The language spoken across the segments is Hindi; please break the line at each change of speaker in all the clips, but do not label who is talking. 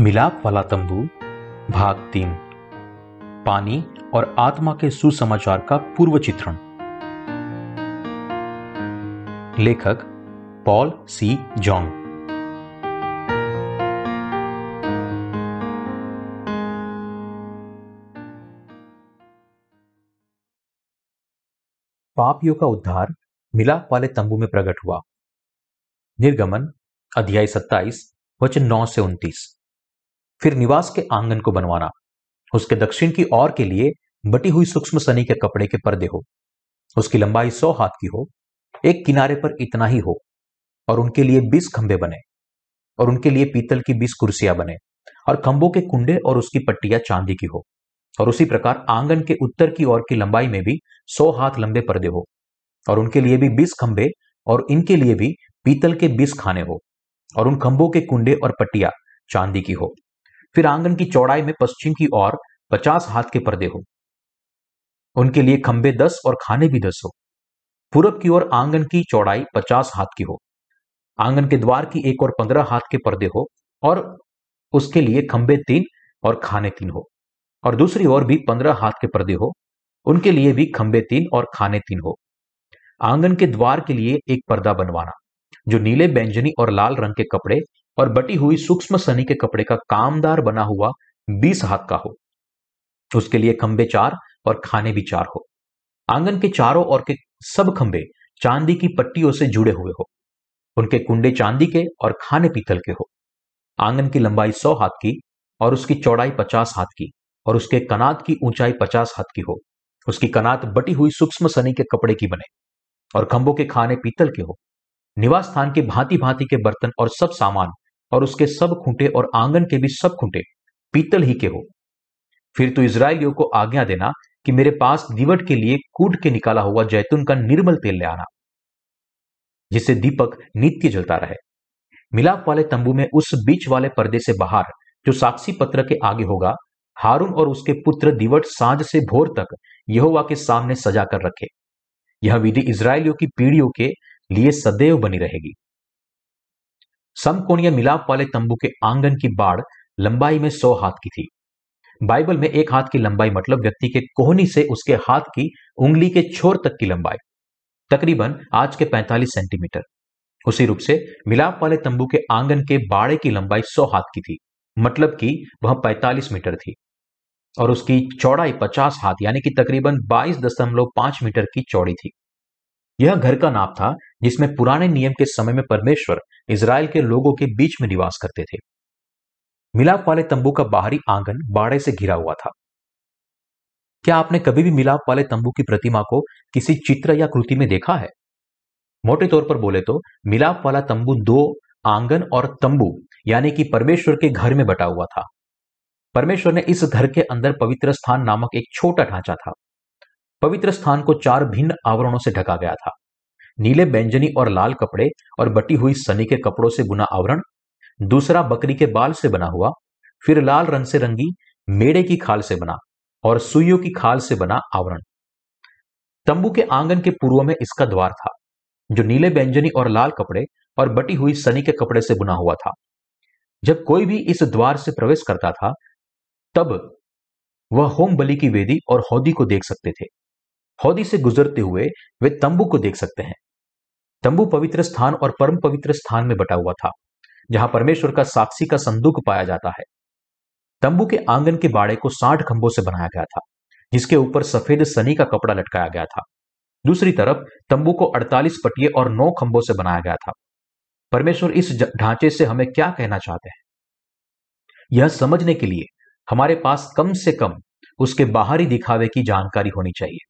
मिलाप वाला तंबू, भाग तीन, पानी और आत्मा के सुसमाचार का पूर्व चित्रण। लेखक पॉल सी जॉन्ग पापियों का उद्धार मिलाप वाले तंबू में प्रकट हुआ। निर्गमन, अध्याय 27 वचन 9 से 29 फिर निवास के आँगन को बनवाना। उसके दक्षिण की ओर के लिए बटी हुई सूक्ष्म सनी के कपड़े के पर्दे हो। उसकी लंबाई सौ हाथ की हो, एक किनारे पर इतना ही हो, और उनके लिए बीस खंभे बने, और उनके लिए पीतल की बीस कुर्सियाँ बने, और खंभों के कुंडे और उसकी पट्टियाँ चांदी की हो, और उसी प्रकार आँगन के उत्तर की ओर की लंबाई में भी सौ हाथ लंबे पर्दे हो, और उनके लिए भी बीस खंभे, और इनके लिए भी पीतल के बीस खाने हो, और उन खंभों के कुंडे और पट्टिया चांदी की हो। फिर आँगन की चौड़ाई में पश्चिम की ओर पचास हाथ के पर्दे हो। उनके लिए खंभे दस और खाने भी दस हो। पूरब की ओर आँगन की चौड़ाई पचास हाथ की हो। आँगन के द्वार की एक और पंद्रह हाथ के पर्दे हो और उसके लिए खंभे तीन और खाने तीन हो। और दूसरी ओर भी पंद्रह हाथ के पर्दे हो, उनके लिए भी खंभे तीन और खाने तीन हो। आँगन के द्वार के लिए एक पर्दा बनवाना, जो नीले, बैंजनी और लाल रंग के कपड़े और बटी हुई सूक्ष्म सनी के कपड़े का कामदार बना हुआ बीस हाथ का हो। उसके लिए खंबे चार और खाने भी चार हो। आँगन के चारों ओर के सब खंबे चांदी की पट्टियों से जुड़े हुए हो। उनके कुंडे चांदी के और खाने पीतल के हो। आँगन की लंबाई सौ हाथ की और उसकी चौड़ाई पचास हाथ की और उसके कनात की ऊंचाई पचास हाथ की हो। उसकी कनात बटी हुई सूक्ष्म सनी के कपड़े की बने और खंभों के खाने पीतल के हो। निवास स्थान के भांति भांति के बर्तन और सब सामान और उसके सब खूंटे और आँगन के भी सब खूंटे पीतल ही के हो। फिर तो इसराइलियों को आज्ञा देना कि मेरे पास दीवट के लिए कूट के निकाला हुआ जैतून का निर्मल तेल ले आना, जिससे दीपक नित्य जलता रहे। मिलाप वाले तंबू में उस बीच वाले पर्दे से बाहर, जो साक्षी पत्र के आगे होगा, हारून और उसके पुत्र दिवट साँझ से भोर तक यहोवा के सामने सजा कर रखे। यह विधि इसराइलियों की पीढ़ियों के लिए सदैव बनी रहेगी। समकोणीय मिलाप वाले तंबू के आँगन की बाढ़ लंबाई में सौ हाथ की थी। बाइबल में एक हाथ की लंबाई मतलब व्यक्ति के कोहनी से उसके हाथ की उंगली के छोर तक की लंबाई, तकरीबन आज के 45 सेंटीमीटर। उसी रूप से मिलाप वाले तंबू के आँगन के बाड़े की लंबाई सौ हाथ की थी मतलब कि वह 45 मीटर थी। और उसकी चौड़ाई 50 हाथ, यानी कि तकरीबन 22.5 मीटर की चौड़ी थी। यह घर का नाप था, जिसमें पुराने नियम के समय में परमेश्वर इसराइल के लोगों के बीच में निवास करते थे। मिलाप वाले तंबू का बाहरी आँगन बाड़े से घिरा हुआ था। क्या आपने कभी भी मिलाप वाले तंबू की प्रतिमा को किसी चित्र या कृति में देखा है? मोटे तौर पर बोले तो मिलाप वाला तंबू दो आँगन और तंबू, यानी कि परमेश्वर के घर में बटा हुआ था। परमेश्वर ने इस घर के अंदर पवित्र स्थान नामक एक छोटा ढांचा था। पवित्र स्थान को चार भिन्न आवरणों से ढका गया था। नीले बैंजनी और लाल कपड़े और बटी हुई सनी के कपड़ों से बुना आवरण, दूसरा बकरी के बाल से बना हुआ, फिर लाल रंग से रंगी मेड़े की खाल से बना और सुइयों की खाल से बना आवरण। तंबू के आँगन के पूर्व में इसका द्वार था, जो नीले बैंजनी और लाल कपड़े और बटी हुई सनी के कपड़े से बुना हुआ था। जब कोई भी इस द्वार से प्रवेश करता था, तब वह होम बलि की वेदी और हौदी को देख सकते थे। हौदी से गुजरते हुए वे तंबू को देख सकते हैं। तंबू पवित्र स्थान और परम पवित्र स्थान में बटा हुआ था, जहाँ परमेश्वर का साक्षी का संदूक पाया जाता है। तंबू के आँगन के बाड़े को साठ खंभों से बनाया गया था, जिसके ऊपर सफ़ेद सनी का कपड़ा लटकाया गया था। दूसरी तरफ़ तंबू को 48 पटिए और नौ खंभों से बनाया गया था। परमेश्वर इस ढांचे से हमें क्या कहना चाहते हैं? यह समझने के लिए हमारे पास कम से कम उसके बाहरी दिखावे की जानकारी होनी चाहिए।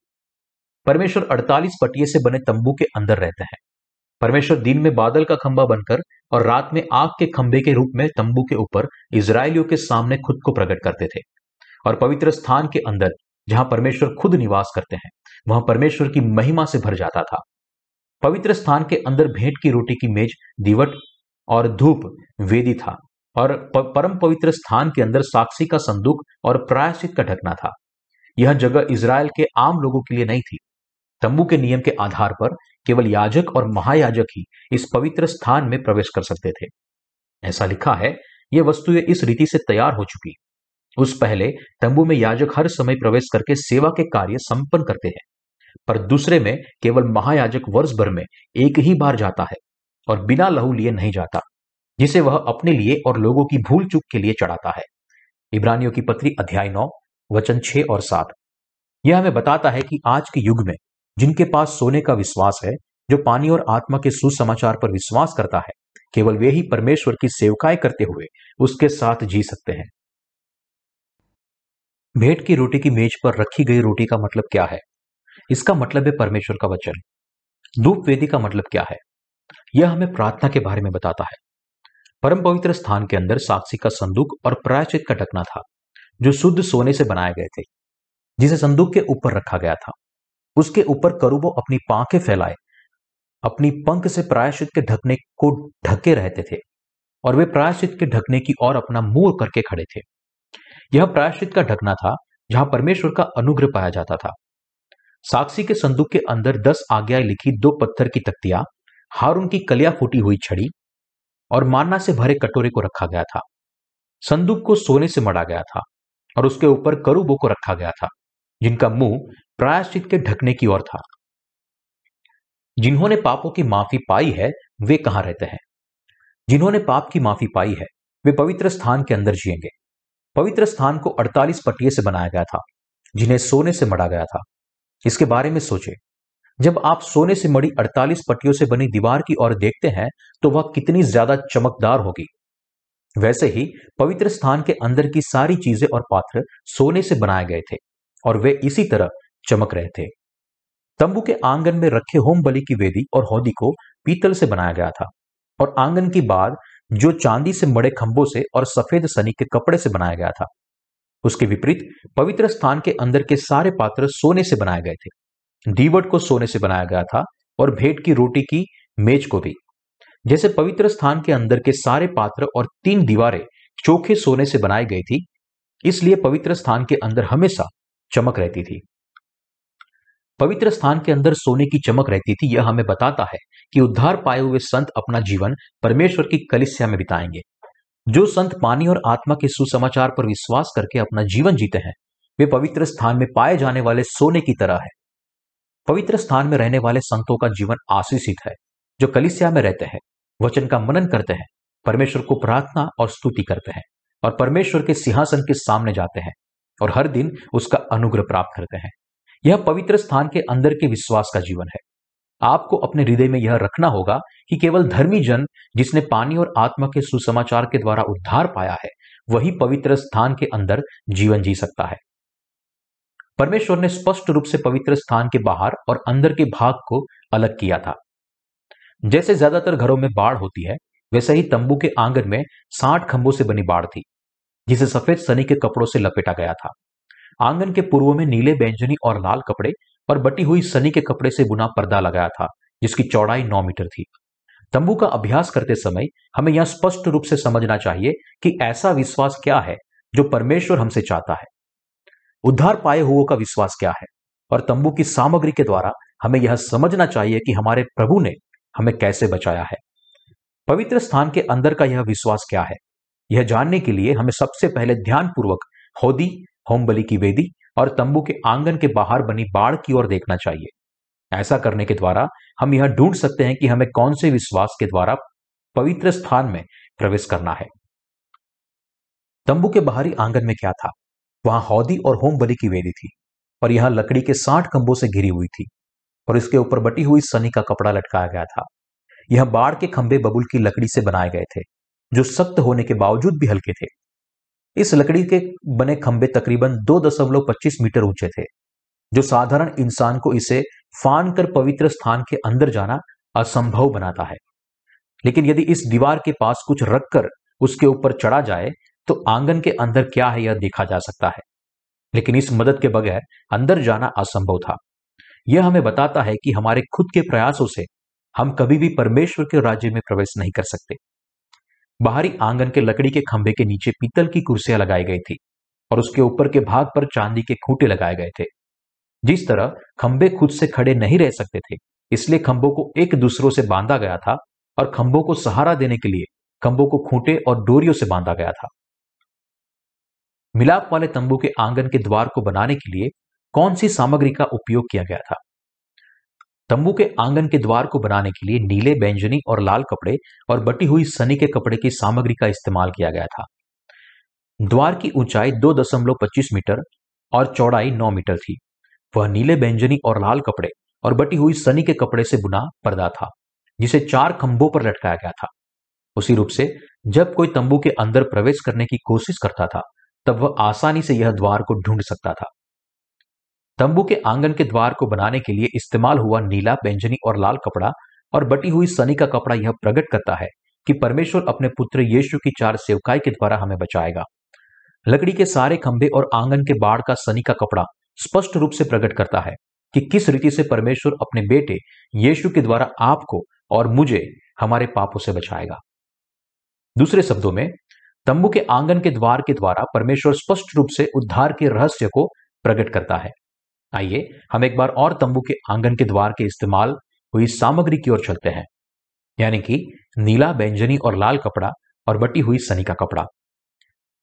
परमेश्वर 48 पटिए से बने तंबू के अंदर रहते हैं। परमेश्वर दिन में बादल का खंबा बनकर और रात में आग के खंबे के रूप में तंबू के ऊपर इसराइलियों के सामने खुद को प्रकट करते थे। और पवित्र स्थान के अंदर, जहाँ परमेश्वर खुद निवास करते हैं, वहाँ परमेश्वर की महिमा से भर जाता था। पवित्र स्थान के अंदर भेंट की रोटी की मेज, दीवट और धूप वेदी था और परम पवित्र स्थान के अंदर साक्षी का संदूक और प्रायश्चित का ढकना था। यह जगह इसराइल के आम लोगों के लिए नहीं थी। तंबू के नियम के आधार पर केवल याजक और महायाजक ही इस पवित्र स्थान में प्रवेश कर सकते थे। ऐसा लिखा है, ये वस्तुएँ इस रीति से तैयार हो चुकी उस पहले तंबू में याजक हर समय प्रवेश करके सेवा के कार्य संपन्न करते हैं, पर दूसरे में केवल महायाजक वर्ष भर में एक ही बार जाता है और बिना लहू लिए नहीं जाता, जिसे वह अपने लिए और लोगों की भूल चूक के लिए चढ़ाता है। इब्रानियों की पत्री अध्याय नौ, वचन छह और सात। यह हमें बताता है कि आज के युग में जिनके पास सोने का विश्वास है, जो पानी और आत्मा के सुसमाचार पर विश्वास करता है, केवल वे ही परमेश्वर की सेवकाएँ करते हुए उसके साथ जी सकते हैं। भेंट की रोटी की मेज पर रखी गई रोटी का मतलब क्या है? इसका मतलब है परमेश्वर का वचन। धूप वेदी का मतलब क्या है? यह हमें प्रार्थना के बारे में बताता है। परम पवित्र स्थान के अंदर साक्षी का संदूक और प्रायचित का ढकना था, जो शुद्ध सोने से बनाए गए थे, जिसे संदूक के ऊपर रखा गया था। उसके ऊपर करूबो अपनी पांखें फैलाए। अपनी पंख से प्रायश्चित के ढकने को ढके रहते थे और वे प्रायश्चित के ढकने की ओर अपना मुँह करके खड़े थे। यह प्रायश्चित का ढकना था, जहाँ परमेश्वर का अनुग्रह पाया जाता था। साक्षी के संदूक के अंदर दस आज्ञाएँ लिखी, दो पत्थर की तख्तियाँ, हारून की कलिया फूटी हुई छड़ी और मान्ना से भरे कटोरे को रखा गया था। संदूक को सोने से मड़ा गया था और उसके ऊपर करूबो को रखा गया था। जिनका मुँह प्रायश्चित के ढकने की ओर था। जिन्होंने पापों की माफ़ी पाई है, वे कहाँ रहते हैं? जिन्होंने पाप की माफ़ी पाई है, वे पवित्र स्थान के अंदर जिएँगे। पवित्र स्थान को 48 पट्टिए से बनाया गया था, जिन्हें सोने से मड़ा गया था। इसके बारे में सोचे। जब आप सोने से मड़ी 48 पट्टियों से बनी दीवार की ओर देखते हैं तो वह कितनी ज़्यादा चमकदार होगी। वैसे ही पवित्र स्थान के अंदर की सारी चीज़ें और पात्र सोने से बनाए गए थे। और वे इसी तरह चमक रहे थे। तंबू के आँगन में रखे होम बलि की वेदी और हौदी को पीतल से बनाया गया था और आँगन की बाद जो चांदी से मड़े खंभों से और सफ़ेद सनी के कपड़े से बनाया गया था। उसके विपरीत पवित्र स्थान के अंदर के सारे पात्र सोने से बनाए गए थे। दीवट को सोने से बनाया गया था और भेंट की रोटी की मेज को भी। जैसे पवित्र स्थान के अंदर के सारे पात्र और तीन दीवारें चोखे सोने से बनाई गई थी, इसलिए पवित्र स्थान के अंदर हमेशा चमक रहती थी। पवित्र स्थान के अंदर सोने की चमक रहती थी, यह हमें बताता है कि उद्धार पाए हुए संत अपना जीवन परमेश्वर की कलिस्या में बिताएँगे। जो संत पानी और आत्मा के सुसमाचार पर विश्वास करके अपना जीवन जीते हैं, वे पवित्र स्थान में पाए जाने वाले सोने की तरह है। पवित्र स्थान में रहने वाले संतों का जीवन आशीषित है, जो कलिसिया में रहते हैं, वचन का मनन करते हैं, परमेश्वर को प्रार्थना और स्तुति करते हैं और परमेश्वर के सिंहासन के सामने जाते हैं। और हर दिन उसका अनुग्रह प्राप्त करते हैं। यह पवित्र स्थान के अंदर के विश्वास का जीवन है। आपको अपने हृदय में यह रखना होगा कि केवल धर्मी जन जिसने पानी और आत्मा के सुसमाचार के द्वारा उद्धार पाया है, वही पवित्र स्थान के अंदर जीवन जी सकता है। परमेश्वर ने स्पष्ट रूप से पवित्र स्थान के बाहर और अंदर के भाग को अलग किया था। जैसे ज़्यादातर घरों में बाढ़ होती है, वैसे ही तंबू के आँगन में साठ खंभों से बनी बाढ़ थी। जिसे सफ़ेद सनी के कपड़ों से लपेटा गया था। आँगन के पूर्व में नीले बैंजनी और लाल कपड़े और बटी हुई सनी के कपड़े से बुना पर्दा लगाया था, जिसकी चौड़ाई नौ मीटर थी। तंबू का अभ्यास करते समय हमें यह स्पष्ट रूप से समझना चाहिए कि ऐसा विश्वास क्या है जो परमेश्वर हमसे चाहता है। उद्धार पाए हुओं का विश्वास क्या है? और तंबू की सामग्री के द्वारा हमें यह समझना चाहिए कि हमारे प्रभु ने हमें कैसे बचाया है। पवित्र स्थान के अंदर का यह विश्वास क्या है? यह जानने के लिए हमें सबसे पहले ध्यानपूर्वक होदी होम बलि की वेदी और तंबू के आँगन के बाहर बनी बाढ़ की ओर देखना चाहिए। ऐसा करने के द्वारा हम यह ढूंढ सकते हैं कि हमें कौन से विश्वास के द्वारा पवित्र स्थान में प्रवेश करना है। तंबू के बाहरी आँगन में क्या था? वहाँ हौदी और होम बलि की वेदी थी और यह लकड़ी के साठ कंबों से घिरी हुई थी और इसके ऊपर बटी हुई सनी का कपड़ा लटकाया गया था। यह बाढ़ के खंभे बबुल की लकड़ी से बनाए गए थे। जो सख्त होने के बावजूद भी हल्के थे। इस लकड़ी के बने खंभे तकरीबन दो दशमलव पच्चीस मीटर ऊँचे थे, जो साधारण इंसान को इसे फान कर पवित्र स्थान के अंदर जाना असंभव बनाता है। लेकिन यदि इस दीवार के पास कुछ रखकर उसके ऊपर चढ़ा जाए तो आँगन के अंदर क्या है यह देखा जा सकता है। लेकिन इस मदद के बगैर अंदर जाना असंभव था। यह हमें बताता है कि हमारे खुद के प्रयासों से हम कभी भी परमेश्वर के राज्य में प्रवेश नहीं कर सकते। बाहरी आँगन के लकड़ी के खंभे के नीचे पीतल की कुर्सियाँ लगाई गई थी और उसके ऊपर के भाग पर चांदी के खूंटे लगाए गए थे। जिस तरह खंभे खुद से खड़े नहीं रह सकते थे, इसलिए खंभों को एक दूसरों से बांधा गया था और खंभों को सहारा देने के लिए खंभों को खूंटे और डोरियों से बांधा गया था। मिलाप वाले तंबू के आँगन के द्वार को बनाने के लिए कौन सी सामग्री का उपयोग किया गया था? तंबू के आँगन के द्वार को बनाने के लिए नीले बैंजनी और लाल कपड़े और बटी हुई सनी के कपड़े की सामग्री का इस्तेमाल किया गया था। द्वार की ऊंचाई दो दशमलव पच्चीस मीटर और चौड़ाई नौ मीटर थी। वह नीले बैंजनी और लाल कपड़े और बटी हुई सनी के कपड़े से बुना पर्दा था, जिसे चार खंभों पर लटकाया गया था। उसी रूप से जब कोई तंबू के अंदर प्रवेश करने की कोशिश करता था, तब वह आसानी से यह द्वार को ढूंढ सकता था। तंबू के आँगन के द्वार को बनाने के लिए इस्तेमाल हुआ नीला, बैंजनी और लाल कपड़ा और बटी हुई सनी का कपड़ा यह प्रकट करता है कि परमेश्वर अपने पुत्र यीशु की चार सेवकाई के द्वारा हमें बचाएगा। लकड़ी के सारे खंभे और आँगन के बाढ़ का सनी का कपड़ा स्पष्ट रूप से प्रकट करता है कि किस रीति से परमेश्वर अपने बेटे यीशु के द्वारा आपको और मुझे हमारे पापों से बचाएगा। दूसरे शब्दों में, तंबू के आँगन के द्वार के द्वारा परमेश्वर स्पष्ट रूप से उद्धार के रहस्य को प्रकट करता है। आइए हम एक बार और तंबू के आँगन के द्वार के इस्तेमाल हुई सामग्री की ओर चलते हैं। यानी कि नीला, बैंजनी और लाल कपड़ा और बटी हुई सनी का कपड़ा।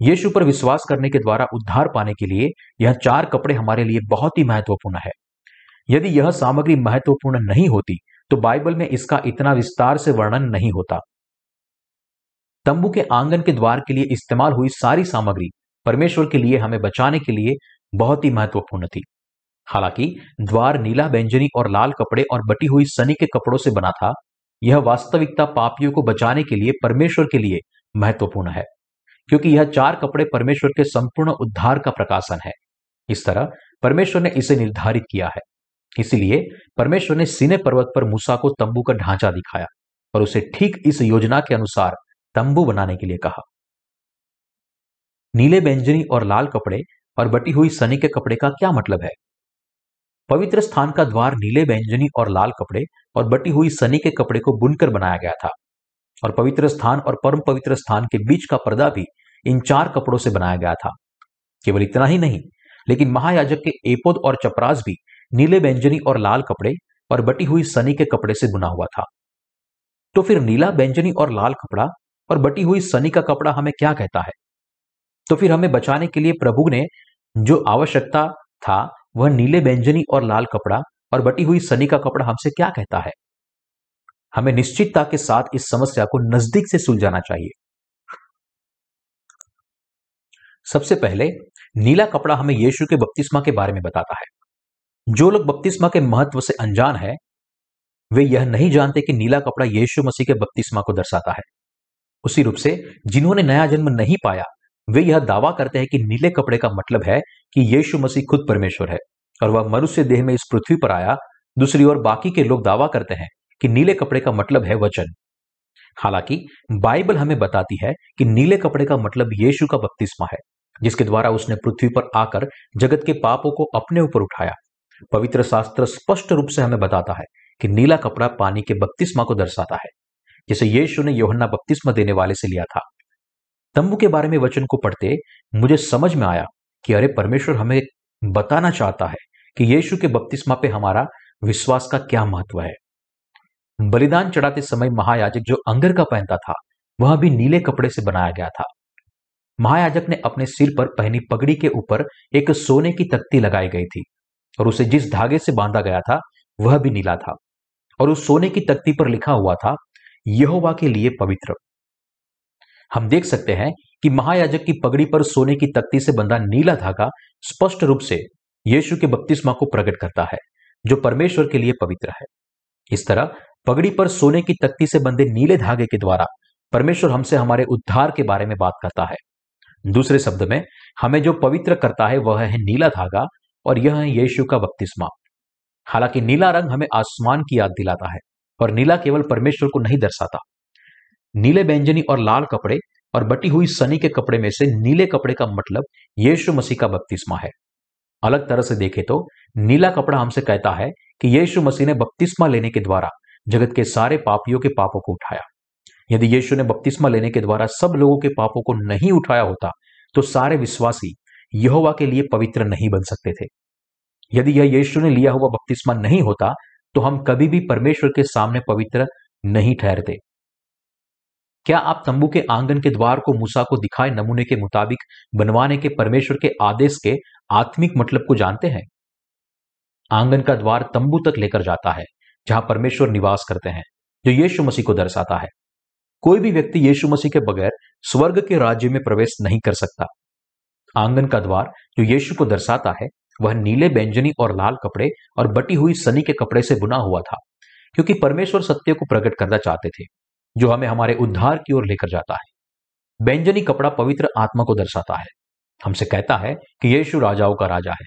यीशु पर विश्वास करने के द्वारा उद्धार पाने के लिए यह चार कपड़े हमारे लिए बहुत ही महत्वपूर्ण है। यदि यह सामग्री महत्वपूर्ण नहीं होती तो बाइबल में इसका इतना विस्तार से वर्णन नहीं होता। तंबू के आँगन के द्वार के लिए इस्तेमाल हुई सारी सामग्री परमेश्वर के लिए, हमें बचाने के लिए बहुत ही महत्वपूर्ण थी। हालाँकि द्वार नीला व्यंजनी और लाल कपड़े और बटी हुई सनी के कपड़ों से बना था, यह वास्तविकता पापियों को बचाने के लिए परमेश्वर के लिए महत्वपूर्ण है, क्योंकि यह चार कपड़े परमेश्वर के संपूर्ण उद्धार का प्रकाशन है। इस तरह परमेश्वर ने इसे निर्धारित किया है। इसलिए परमेश्वर ने सीने पर्वत पर मूसा को तंबू का ढांचा दिखाया और उसे ठीक इस योजना के अनुसार तंबू बनाने के लिए कहा। नीले व्यंजनी और लाल कपड़े और बटी हुई सनी के कपड़े का क्या मतलब है? पवित्र स्थान का द्वार नीले व्यंजनी और लाल कपड़े और बटी हुई सनी के कपड़े को बुनकर बनाया गया था। और पवित्र स्थान और परम पवित्र स्थान के बीच का पर्दा भी इन चार कपड़ों से बनाया गया था। केवल इतना ही नहीं, लेकिन महायाजक के एपोद और चपरास भी नीले व्यंजनी और लाल कपड़े और बटी हुई सनी के कपड़े से बुना हुआ था। तो फिर नीला व्यंजनी और लाल कपड़ा और बटी हुई सनी का कपड़ा हमें क्या कहता है? तो फिर हमें बचाने के लिए प्रभु ने जो आवश्यकता था वह नीले व्यंजनी और लाल कपड़ा और बटी हुई सनी का कपड़ा हमसे क्या कहता है? हमें निश्चितता के साथ इस समस्या को नज़दीक से सुलझाना चाहिए। सबसे पहले, नीला कपड़ा हमें यीशु के बपतिस्मा के बारे में बताता है। जो लोग बपतिस्मा के महत्व से अनजान है, वे यह नहीं जानते कि नीला कपड़ा यीशु मसीह के बपतिस्मा को दर्शाता है। उसी रूप से, जिन्होंने नया जन्म नहीं पाया वे यह दावा करते हैं कि नीले कपड़े का मतलब है कि यीशु मसीह खुद परमेश्वर है और वह मनुष्य देह में इस पृथ्वी पर आया। दूसरी ओर बाकी के लोग दावा करते हैं कि नीले कपड़े का मतलब है वचन। हालाँकि बाइबल हमें बताती है कि नीले कपड़े का मतलब यीशु का बपतिस्मा है, जिसके द्वारा उसने पृथ्वी पर आकर जगत के पापों को अपने ऊपर उठाया। पवित्र शास्त्र स्पष्ट रूप से हमें बताता है कि नीला कपड़ा पानी के बपतिस्मा को दर्शाता है, जिसे यीशु ने योहन्ना बपतिस्मा देने वाले से लिया था। तंबू के बारे में वचन को पढ़ते मुझे समझ में आया कि अरे परमेश्वर हमें बताना चाहता है कि यीशु के बपतिस्मा पे हमारा विश्वास का क्या महत्व है। बलिदान चढ़ाते समय महायाजक जो अंगर का पहनता था, वह भी नीले कपड़े से बनाया गया था। महायाजक ने अपने सिर पर पहनी पगड़ी के ऊपर एक सोने की तख्ती लगाई गई थी और उसे जिस धागे से बांधा गया था, वह भी नीला था और उस सोने की तख्ती पर लिखा हुआ था, यहोवा के लिए पवित्र। हम देख सकते हैं कि महायाजक की पगड़ी पर सोने की तख्ती से बंधा नीला धागा स्पष्ट रूप से यीशु के बपतिस्मा को प्रकट करता है, जो परमेश्वर के लिए पवित्र है। इस तरह पगड़ी पर सोने की तख्ती से बंधे नीले धागे के द्वारा परमेश्वर हमसे हमारे उद्धार के बारे में बात करता है। दूसरे शब्द में, हमें जो पवित्र करता है वह है नीला धागा और यह है यीशु का बपतिस्मा। हालाँकि नीला रंग हमें आसमान की याद दिलाता है और नीला केवल परमेश्वर को नहीं दर्शाता। नीले व्यंजनी और लाल कपड़े और बटी हुई सनी के कपड़े में से नीले कपड़े का मतलब यीशु मसीह का बपतिस्मा है। अलग तरह से देखें तो नीला कपड़ा हमसे कहता है कि यीशु मसीह ने बपतिस्मा लेने के द्वारा जगत के सारे पापियों के पापों को उठाया। यदि यीशु ने बपतिस्मा लेने के द्वारा सब लोगों के पापों को नहीं उठाया होता तो सारे विश्वासी यहोवा के लिए पवित्र नहीं बन सकते थे। यदि यह यीशु ने लिया हुआ बपतिस्मा नहीं होता तो हम कभी भी परमेश्वर के सामने पवित्र नहीं ठहरते। क्या आप तंबू के आँगन के द्वार को मूसा को दिखाए नमूने के मुताबिक बनवाने के परमेश्वर के आदेश के आत्मिक मतलब को जानते हैं? आँगन का द्वार तंबू तक लेकर जाता है, जहाँ परमेश्वर निवास करते हैं, जो यीशु मसीह को दर्शाता है। कोई भी व्यक्ति यीशु मसीह के बगैर स्वर्ग के राज्य में प्रवेश नहीं कर सकता। आँगन का द्वार जो यीशु को दर्शाता है, वह नीले बैंजनी और लाल कपड़े और बटी हुई सनी के कपड़े से बुना हुआ था, क्योंकि परमेश्वर सत्य को प्रकट करना चाहते थे। जो हमें हमारे उद्धार की ओर लेकर जाता है। बैंजनी कपड़ा पवित्र आत्मा को दर्शाता है। हमसे कहता है कि यीशु राजाओं का राजा है।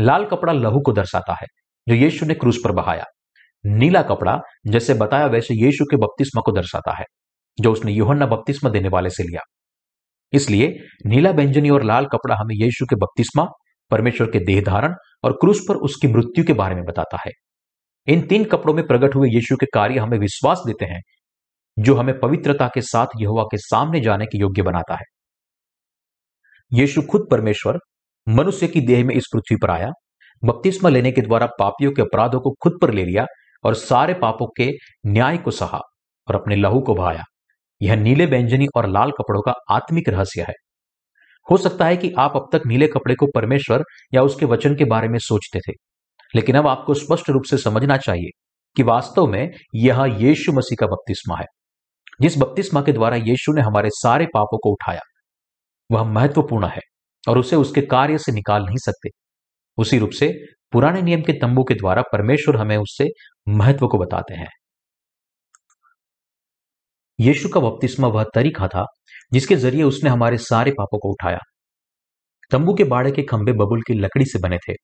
लाल कपड़ा लहू को दर्शाता है, जो यीशु ने क्रूस पर बहाया। नीला कपड़ा, जैसे बताया, वैसे यीशु के बपतिस्मा को दर्शाता है, जो उसने योहन्ना बपतिस्मा देने वाले से लिया। इसलिए नीला व्यंजनी और लाल कपड़ा हमें यीशु के बपतिस्मा, परमेश्वर के देह धारण और क्रूस पर उसकी मृत्यु के बारे में बताता है। इन तीन कपड़ों में प्रकट हुए यीशु के कार्य हमें विश्वास देते हैं जो हमें पवित्रता के साथ यहुआ के सामने जाने के योग्य बनाता है। यीशु खुद परमेश्वर, मनुष्य की देह में इस पृथ्वी पर आया, बपतिस्मा लेने के द्वारा पापियों के अपराधों को खुद पर ले लिया और सारे पापों के न्याय को सहा और अपने लहू को बहाया। यह नीले व्यंजनी और लाल कपड़ों का आत्मिक रहस्य है। हो सकता है कि आप अब तक नीले कपड़े को परमेश्वर या उसके वचन के बारे में सोचते थे, लेकिन अब आपको स्पष्ट रूप से समझना चाहिए कि वास्तव में यह यीशु मसीह का बपतिस्मा है। जिस बपतिस्मा के द्वारा यीशु ने हमारे सारे पापों को उठाया, वह महत्वपूर्ण है और उसे उसके कार्य से निकाल नहीं सकते। उसी रूप से पुराने नियम के तंबू के द्वारा परमेश्वर हमें उससे महत्व को बताते हैं। यीशु का बपतिस्मा वह तरीका था जिसके ज़रिए उसने हमारे सारे पापों को उठाया। तंबू के बाड़े के खंभे बबुल की लकड़ी से बने थे।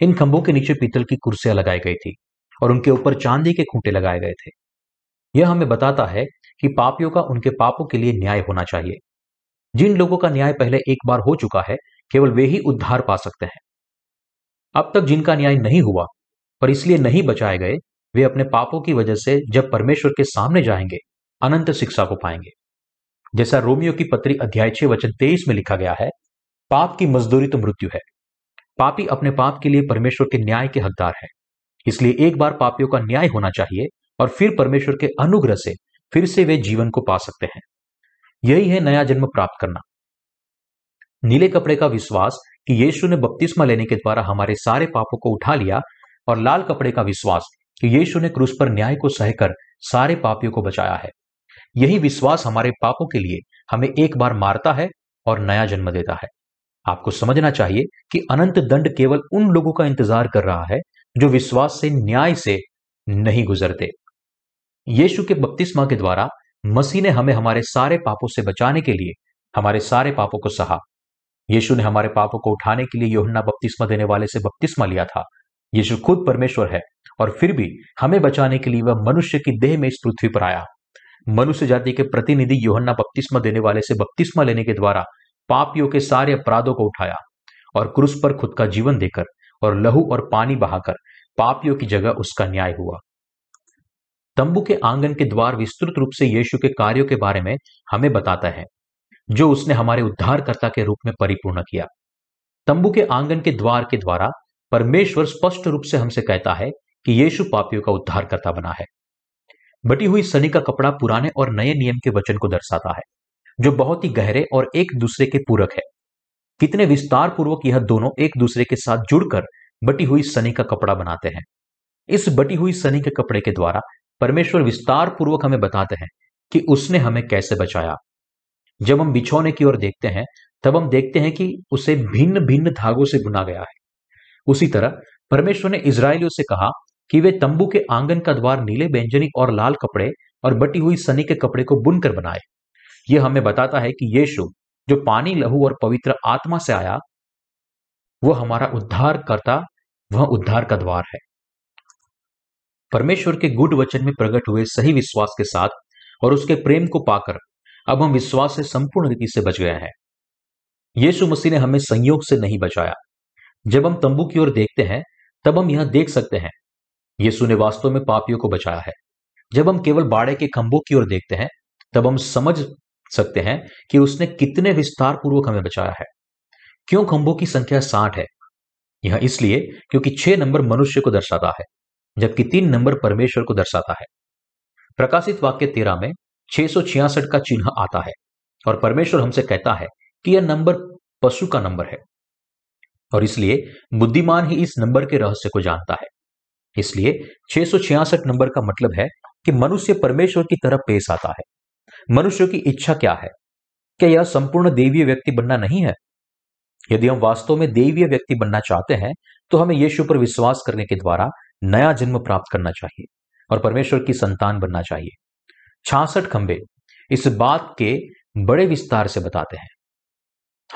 इन खंभों के नीचे पीतल की कुर्सियाँ लगाई गई थी और उनके ऊपर चांदी के खूंटे लगाए गए थे। यह हमें बताता है कि पापियों का उनके पापों के लिए न्याय होना चाहिए। जिन लोगों का न्याय पहले एक बार हो चुका है, केवल वे ही उद्धार पा सकते हैं। अब तक जिनका न्याय नहीं हुआ, पर इसलिए नहीं बचाए गए, वे अपने पापों की वजह से जब परमेश्वर के सामने जाएँगे, अनंत शिक्षा को पाएँगे। जैसा रोमियो की पत्री अध्याय छह वचन तेईस में लिखा गया है, पाप की मजदूरी तो मृत्यु है। पापी अपने पाप के लिए परमेश्वर के न्याय के हकदार है। इसलिए एक बार पापियों का न्याय होना चाहिए और फिर परमेश्वर के अनुग्रह से फिर से वे जीवन को पा सकते हैं। यही है नया जन्म प्राप्त करना। नीले कपड़े का विश्वास कि यीशु ने बपतिस्मा लेने के द्वारा हमारे सारे पापों को उठा लिया और लाल कपड़े का विश्वास कि यीशु ने क्रूस पर न्याय को सहकर सारे पापियों को बचाया है। यही विश्वास हमारे पापों के लिए हमें एक बार मारता है और नया जन्म देता है। आपको समझना चाहिए कि अनंत दंड केवल उन लोगों का इंतज़ार कर रहा है जो विश्वास से न्याय से नहीं गुजरते। यीशु के बपतिस्मा के द्वारा मसीह ने हमें हमारे सारे पापों से बचाने के लिए, हमारे सारे पापों को सहा। यीशु ने हमारे पापों को उठाने के लिए योहन्ना बपतिस्मा देने वाले से बपतिस्मा लिया था। यीशु खुद परमेश्वर है और फिर भी हमें बचाने के लिए वह मनुष्य की देह में इस पृथ्वी पर आया। मनुष्य जाति के प्रतिनिधि योहन्ना बपतिस्मा देने वाले से बपतिस्मा लेने के द्वारा पापियों के सारे अपराधों को उठाया और क्रूस पर खुद का जीवन देकर और लहू और पानी बहाकर पापियों की जगह उसका न्याय हुआ। तंबू के आँगन के द्वार विस्तृत रूप से यीशु के कार्यों के बारे में हमें बताता है, जो उसने हमारे उद्धारकर्ता के रूप में परिपूर्ण किया। तंबू के आँगन के द्वार के द्वारा परमेश्वर स्पष्ट रूप से हमसे कहता है कि यीशु पापियों का उद्धारकर्ता बना है। बटी हुई सनी का कपड़ा पुराने और नए नियम के वचन को दर्शाता है, जो बहुत ही गहरे और एक दूसरे के पूरक है। कितने विस्तार पूर्वक यह दोनों एक दूसरे के साथ जुड़कर बटी हुई सनी का कपड़ा बनाते हैं। इस बटी हुई सनी के कपड़े के द्वारा परमेश्वर विस्तार पूर्वक हमें बताते हैं कि उसने हमें कैसे बचाया। जब हम बिछौने की ओर देखते हैं, तब हम देखते हैं कि उसे भिन्न भिन्न धागों से बुना गया है। उसी तरह, परमेश्वर ने इसराइलियों से कहा कि वे तंबू के आँगन का द्वार नीले व्यंजनी और लाल कपड़े और बटी हुई सनी के कपड़े को बुनकर बनाए। यह हमें बताता है कि यीशु, जो पानी, लहू और पवित्र आत्मा से आया, वह हमारा उद्धार करता वह उद्धार का द्वार है। परमेश्वर के गुड वचन में प्रकट हुए सही विश्वास के साथ और उसके प्रेम को पाकर अब हम विश्वास से संपूर्ण रीति से बच गए हैं। यीशु मसीह ने हमें संयोग से नहीं बचाया। जब हम तंबू की ओर देखते हैं, तब हम यह देख सकते हैं। यीशु ने वास्तव में पापियों को बचाया है। जब हम केवल बाड़े के खंभों की ओर देखते हैं, तब हम समझ सकते हैं कि उसने कितने विस्तार पूर्वक हमें बचाया है। क्यों खंभों की संख्या साठ है? यह इसलिए क्योंकि छह नंबर मनुष्य को दर्शाता है। जबकि तीन नंबर परमेश्वर को दर्शाता है। प्रकाशित वाक्य तेरह में छह का चिन्ह आता है और परमेश्वर हमसे कहता है कि यह नंबर पशु का नंबर है। और इसलिए बुद्धिमान ही इस नंबर के रहस्य को जानता है। इसलिए छह नंबर का मतलब है कि मनुष्य परमेश्वर की तरफ़ पेश आता है। मनुष्य की इच्छा क्या है? क्या यह संपूर्ण देवीय व्यक्ति बनना नहीं है? यदि हम वास्तव में देवीय व्यक्ति बनना चाहते हैं तो हमें यीशु पर विश्वास करने के द्वारा नया जन्म प्राप्त करना चाहिए और परमेश्वर की संतान बनना चाहिए। छासठ खंबे इस बात के बड़े विस्तार से बताते हैं।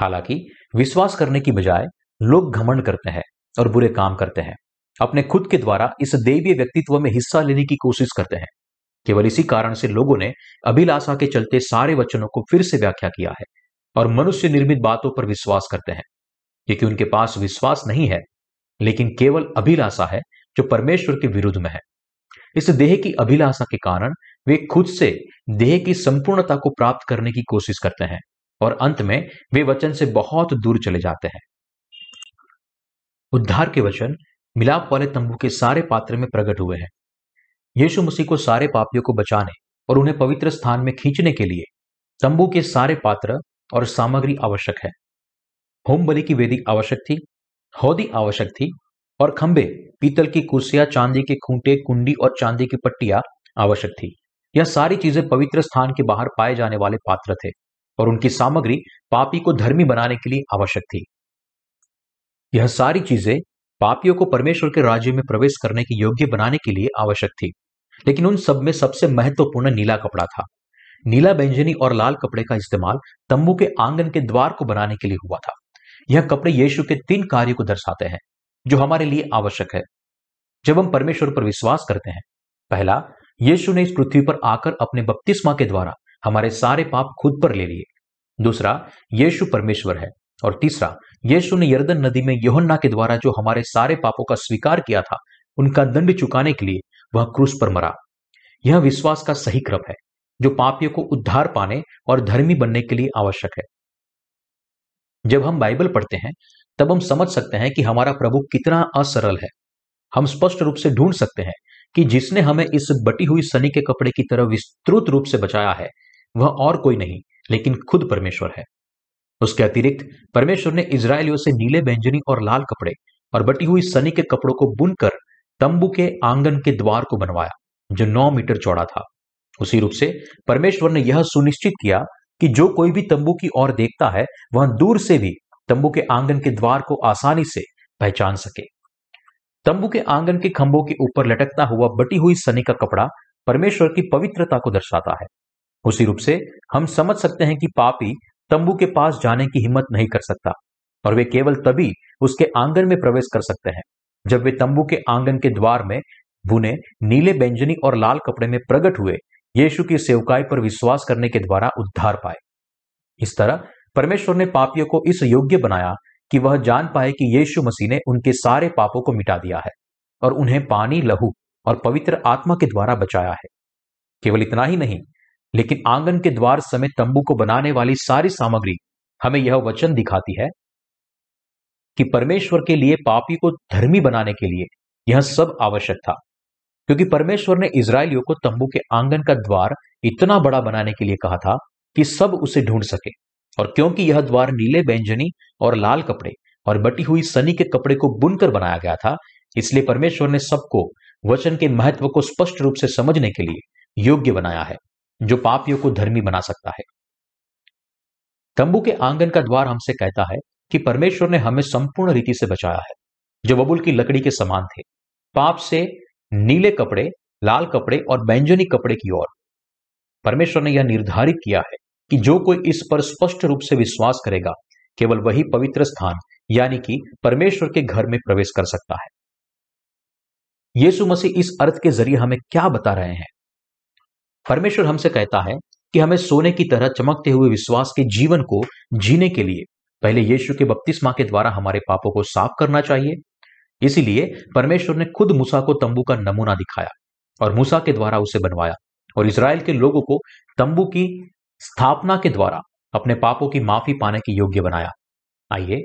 हालाँकि विश्वास करने की बजाय लोग घमंड करते हैं और बुरे काम करते हैं। अपने खुद के द्वारा इस देवीय व्यक्तित्व में हिस्सा लेने की कोशिश करते हैं। केवल इसी कारण से लोगों ने अभिलाषा के चलते सारे वचनों को फिर से व्याख्या किया है और मनुष्य निर्मित बातों पर विश्वास करते हैं। क्योंकि उनके पास विश्वास नहीं है, लेकिन केवल अभिलाषा है जो परमेश्वर के विरुद्ध में है। इस देह की अभिलाषा के कारण वे खुद से देह की संपूर्णता को प्राप्त करने की कोशिश करते हैं और अंत में वे वचन से बहुत दूर चले जाते हैं। उद्धार के वचन मिलाप वाले तंबू के सारे पात्र में प्रकट हुए हैं। यीशु मसीह को सारे पापियों को बचाने और उन्हें पवित्र स्थान में खींचने के लिए तंबू के सारे पात्र और सामग्री आवश्यक है। होम बलि की वेदी आवश्यक थी, हौदी आवश्यक थी और खंबे पीतल की कुर्सियाँ, चांदी के खूंटे, कुंडी और चांदी की पट्टियाँ आवश्यक थी। यह सारी चीज़ें पवित्र स्थान के बाहर पाए जाने वाले पात्र थे और उनकी सामग्री पापी को धर्मी बनाने के लिए आवश्यक थी। यह सारी चीज़ें पापियों को परमेश्वर के राज्य में प्रवेश करने के योग्य बनाने के लिए आवश्यक थी, लेकिन उन सब में सबसे महत्वपूर्ण नीला कपड़ा था। नीला बेंजनी और लाल कपड़े का इस्तेमाल तंबू के आँगन के द्वार को बनाने के लिए हुआ था। यह कपड़े यीशु के तीन कार्य को दर्शाते हैं। जो हमारे लिए आवश्यक है। जब हम परमेश्वर पर विश्वास करते हैं, पहला, यीशु ने इस पृथ्वी पर आकर अपने बपतिस्मा के द्वारा हमारे सारे पाप खुद पर ले लिए। दूसरा, यीशु परमेश्वर है। और तीसरा, यीशु ने यर्दन नदी में योहन्ना के द्वारा जो हमारे सारे पापों का स्वीकार किया था, उनका दंड चुकाने के लिए वह क्रूस पर मरा। यह विश्वास का सही क्रम है, जो पापियों को उद्धार पाने और धर्मी बनने के लिए आवश्यक है। जब हम बाइबल पढ़ते हैं तब हम समझ सकते हैं कि हमारा प्रभु कितना असरल है। हम स्पष्ट रूप से ढूंढ सकते हैं कि जिसने हमें इस बटी हुई सनी के कपड़े की तरह विस्तृत रूप से बचाया है, वह और कोई नहीं, लेकिन खुद परमेश्वर है। उसके अतिरिक्त, परमेश्वर ने इसराइलियों से नीले व्यंजनी और लाल कपड़े और बटी हुई सनी के कपड़ों को बुनकर तंबू के आँगन के द्वार को बनवाया, जो नौ मीटर चौड़ा था। उसी रूप से परमेश्वर ने यह सुनिश्चित किया कि जो कोई भी तंबू की ओर देखता है, वह दूर से भी तंबू के आँगन के द्वार को आसानी से पहचान सके। तंबू के आँगन के खंभों के ऊपर लटकता हुआ बटी हुई सनी का कपड़ा परमेश्वर की पवित्रता को दर्शाता है। उसी रूप से हम समझ सकते हैं कि पापी तंबू के पास जाने की हिम्मत नहीं कर सकता और वे केवल तभी उसके आँगन में प्रवेश कर सकते हैं, जब वे तंबू के आँगन के द्वार में बुने नीले बेंजनी और लाल कपड़े में प्रकट हुए यीशु की सेवकाई पर विश्वास करने के द्वारा उद्धार पाए। इस तरह परमेश्वर ने पापियों को इस योग्य बनाया कि वह जान पाए कि यीशु मसीह ने उनके सारे पापों को मिटा दिया है और उन्हें पानी, लहू और पवित्र आत्मा के द्वारा बचाया है। केवल इतना ही नहीं, लेकिन आँगन के द्वार समेत तंबू को बनाने वाली सारी सामग्री हमें यह वचन दिखाती है कि परमेश्वर के लिए पापी को धर्मी बनाने के लिए यह सब आवश्यक था, क्योंकि परमेश्वर ने इसराइलियों को तंबू के आँगन का द्वार इतना बड़ा बनाने के लिए कहा था कि सब उसे ढूंढ सके। और क्योंकि यह द्वार नीले व्यंजनी और लाल कपड़े और बटी हुई सनी के कपड़े को बुनकर बनाया गया था, इसलिए परमेश्वर ने सबको वचन के महत्व को स्पष्ट रूप से समझने के लिए योग्य बनाया है, जो पापियों को धर्मी बना सकता है। तंबू के आँगन का द्वार हमसे कहता है कि परमेश्वर ने हमें संपूर्ण रीति से बचाया है, जो बबुल की लकड़ी के समान थे। पाप से नीले कपड़े, लाल कपड़े और बैंजनी कपड़े की ओर। परमेश्वर ने यह निर्धारित किया है कि जो कोई इस पर स्पष्ट रूप से विश्वास करेगा, केवल वही पवित्र स्थान, यानी कि परमेश्वर के घर में प्रवेश कर सकता है। यीशु मसीह इस अर्थ के ज़रिए हमें क्या बता रहे हैं? परमेश्वर हमसे कहता है कि हमें सोने की तरह चमकते हुए विश्वास के जीवन को जीने के लिए पहले यीशु के बपतिस्मा के द्वारा हमारे पापों को साफ़ करना चाहिए। इसीलिए परमेश्वर ने खुद मूसा को तंबू का नमूना दिखाया और मूसा के द्वारा उसे बनवाया और इसराइल के लोगों को तंबू की स्थापना के द्वारा अपने पापों की माफ़ी पाने के योग्य बनाया। आइए,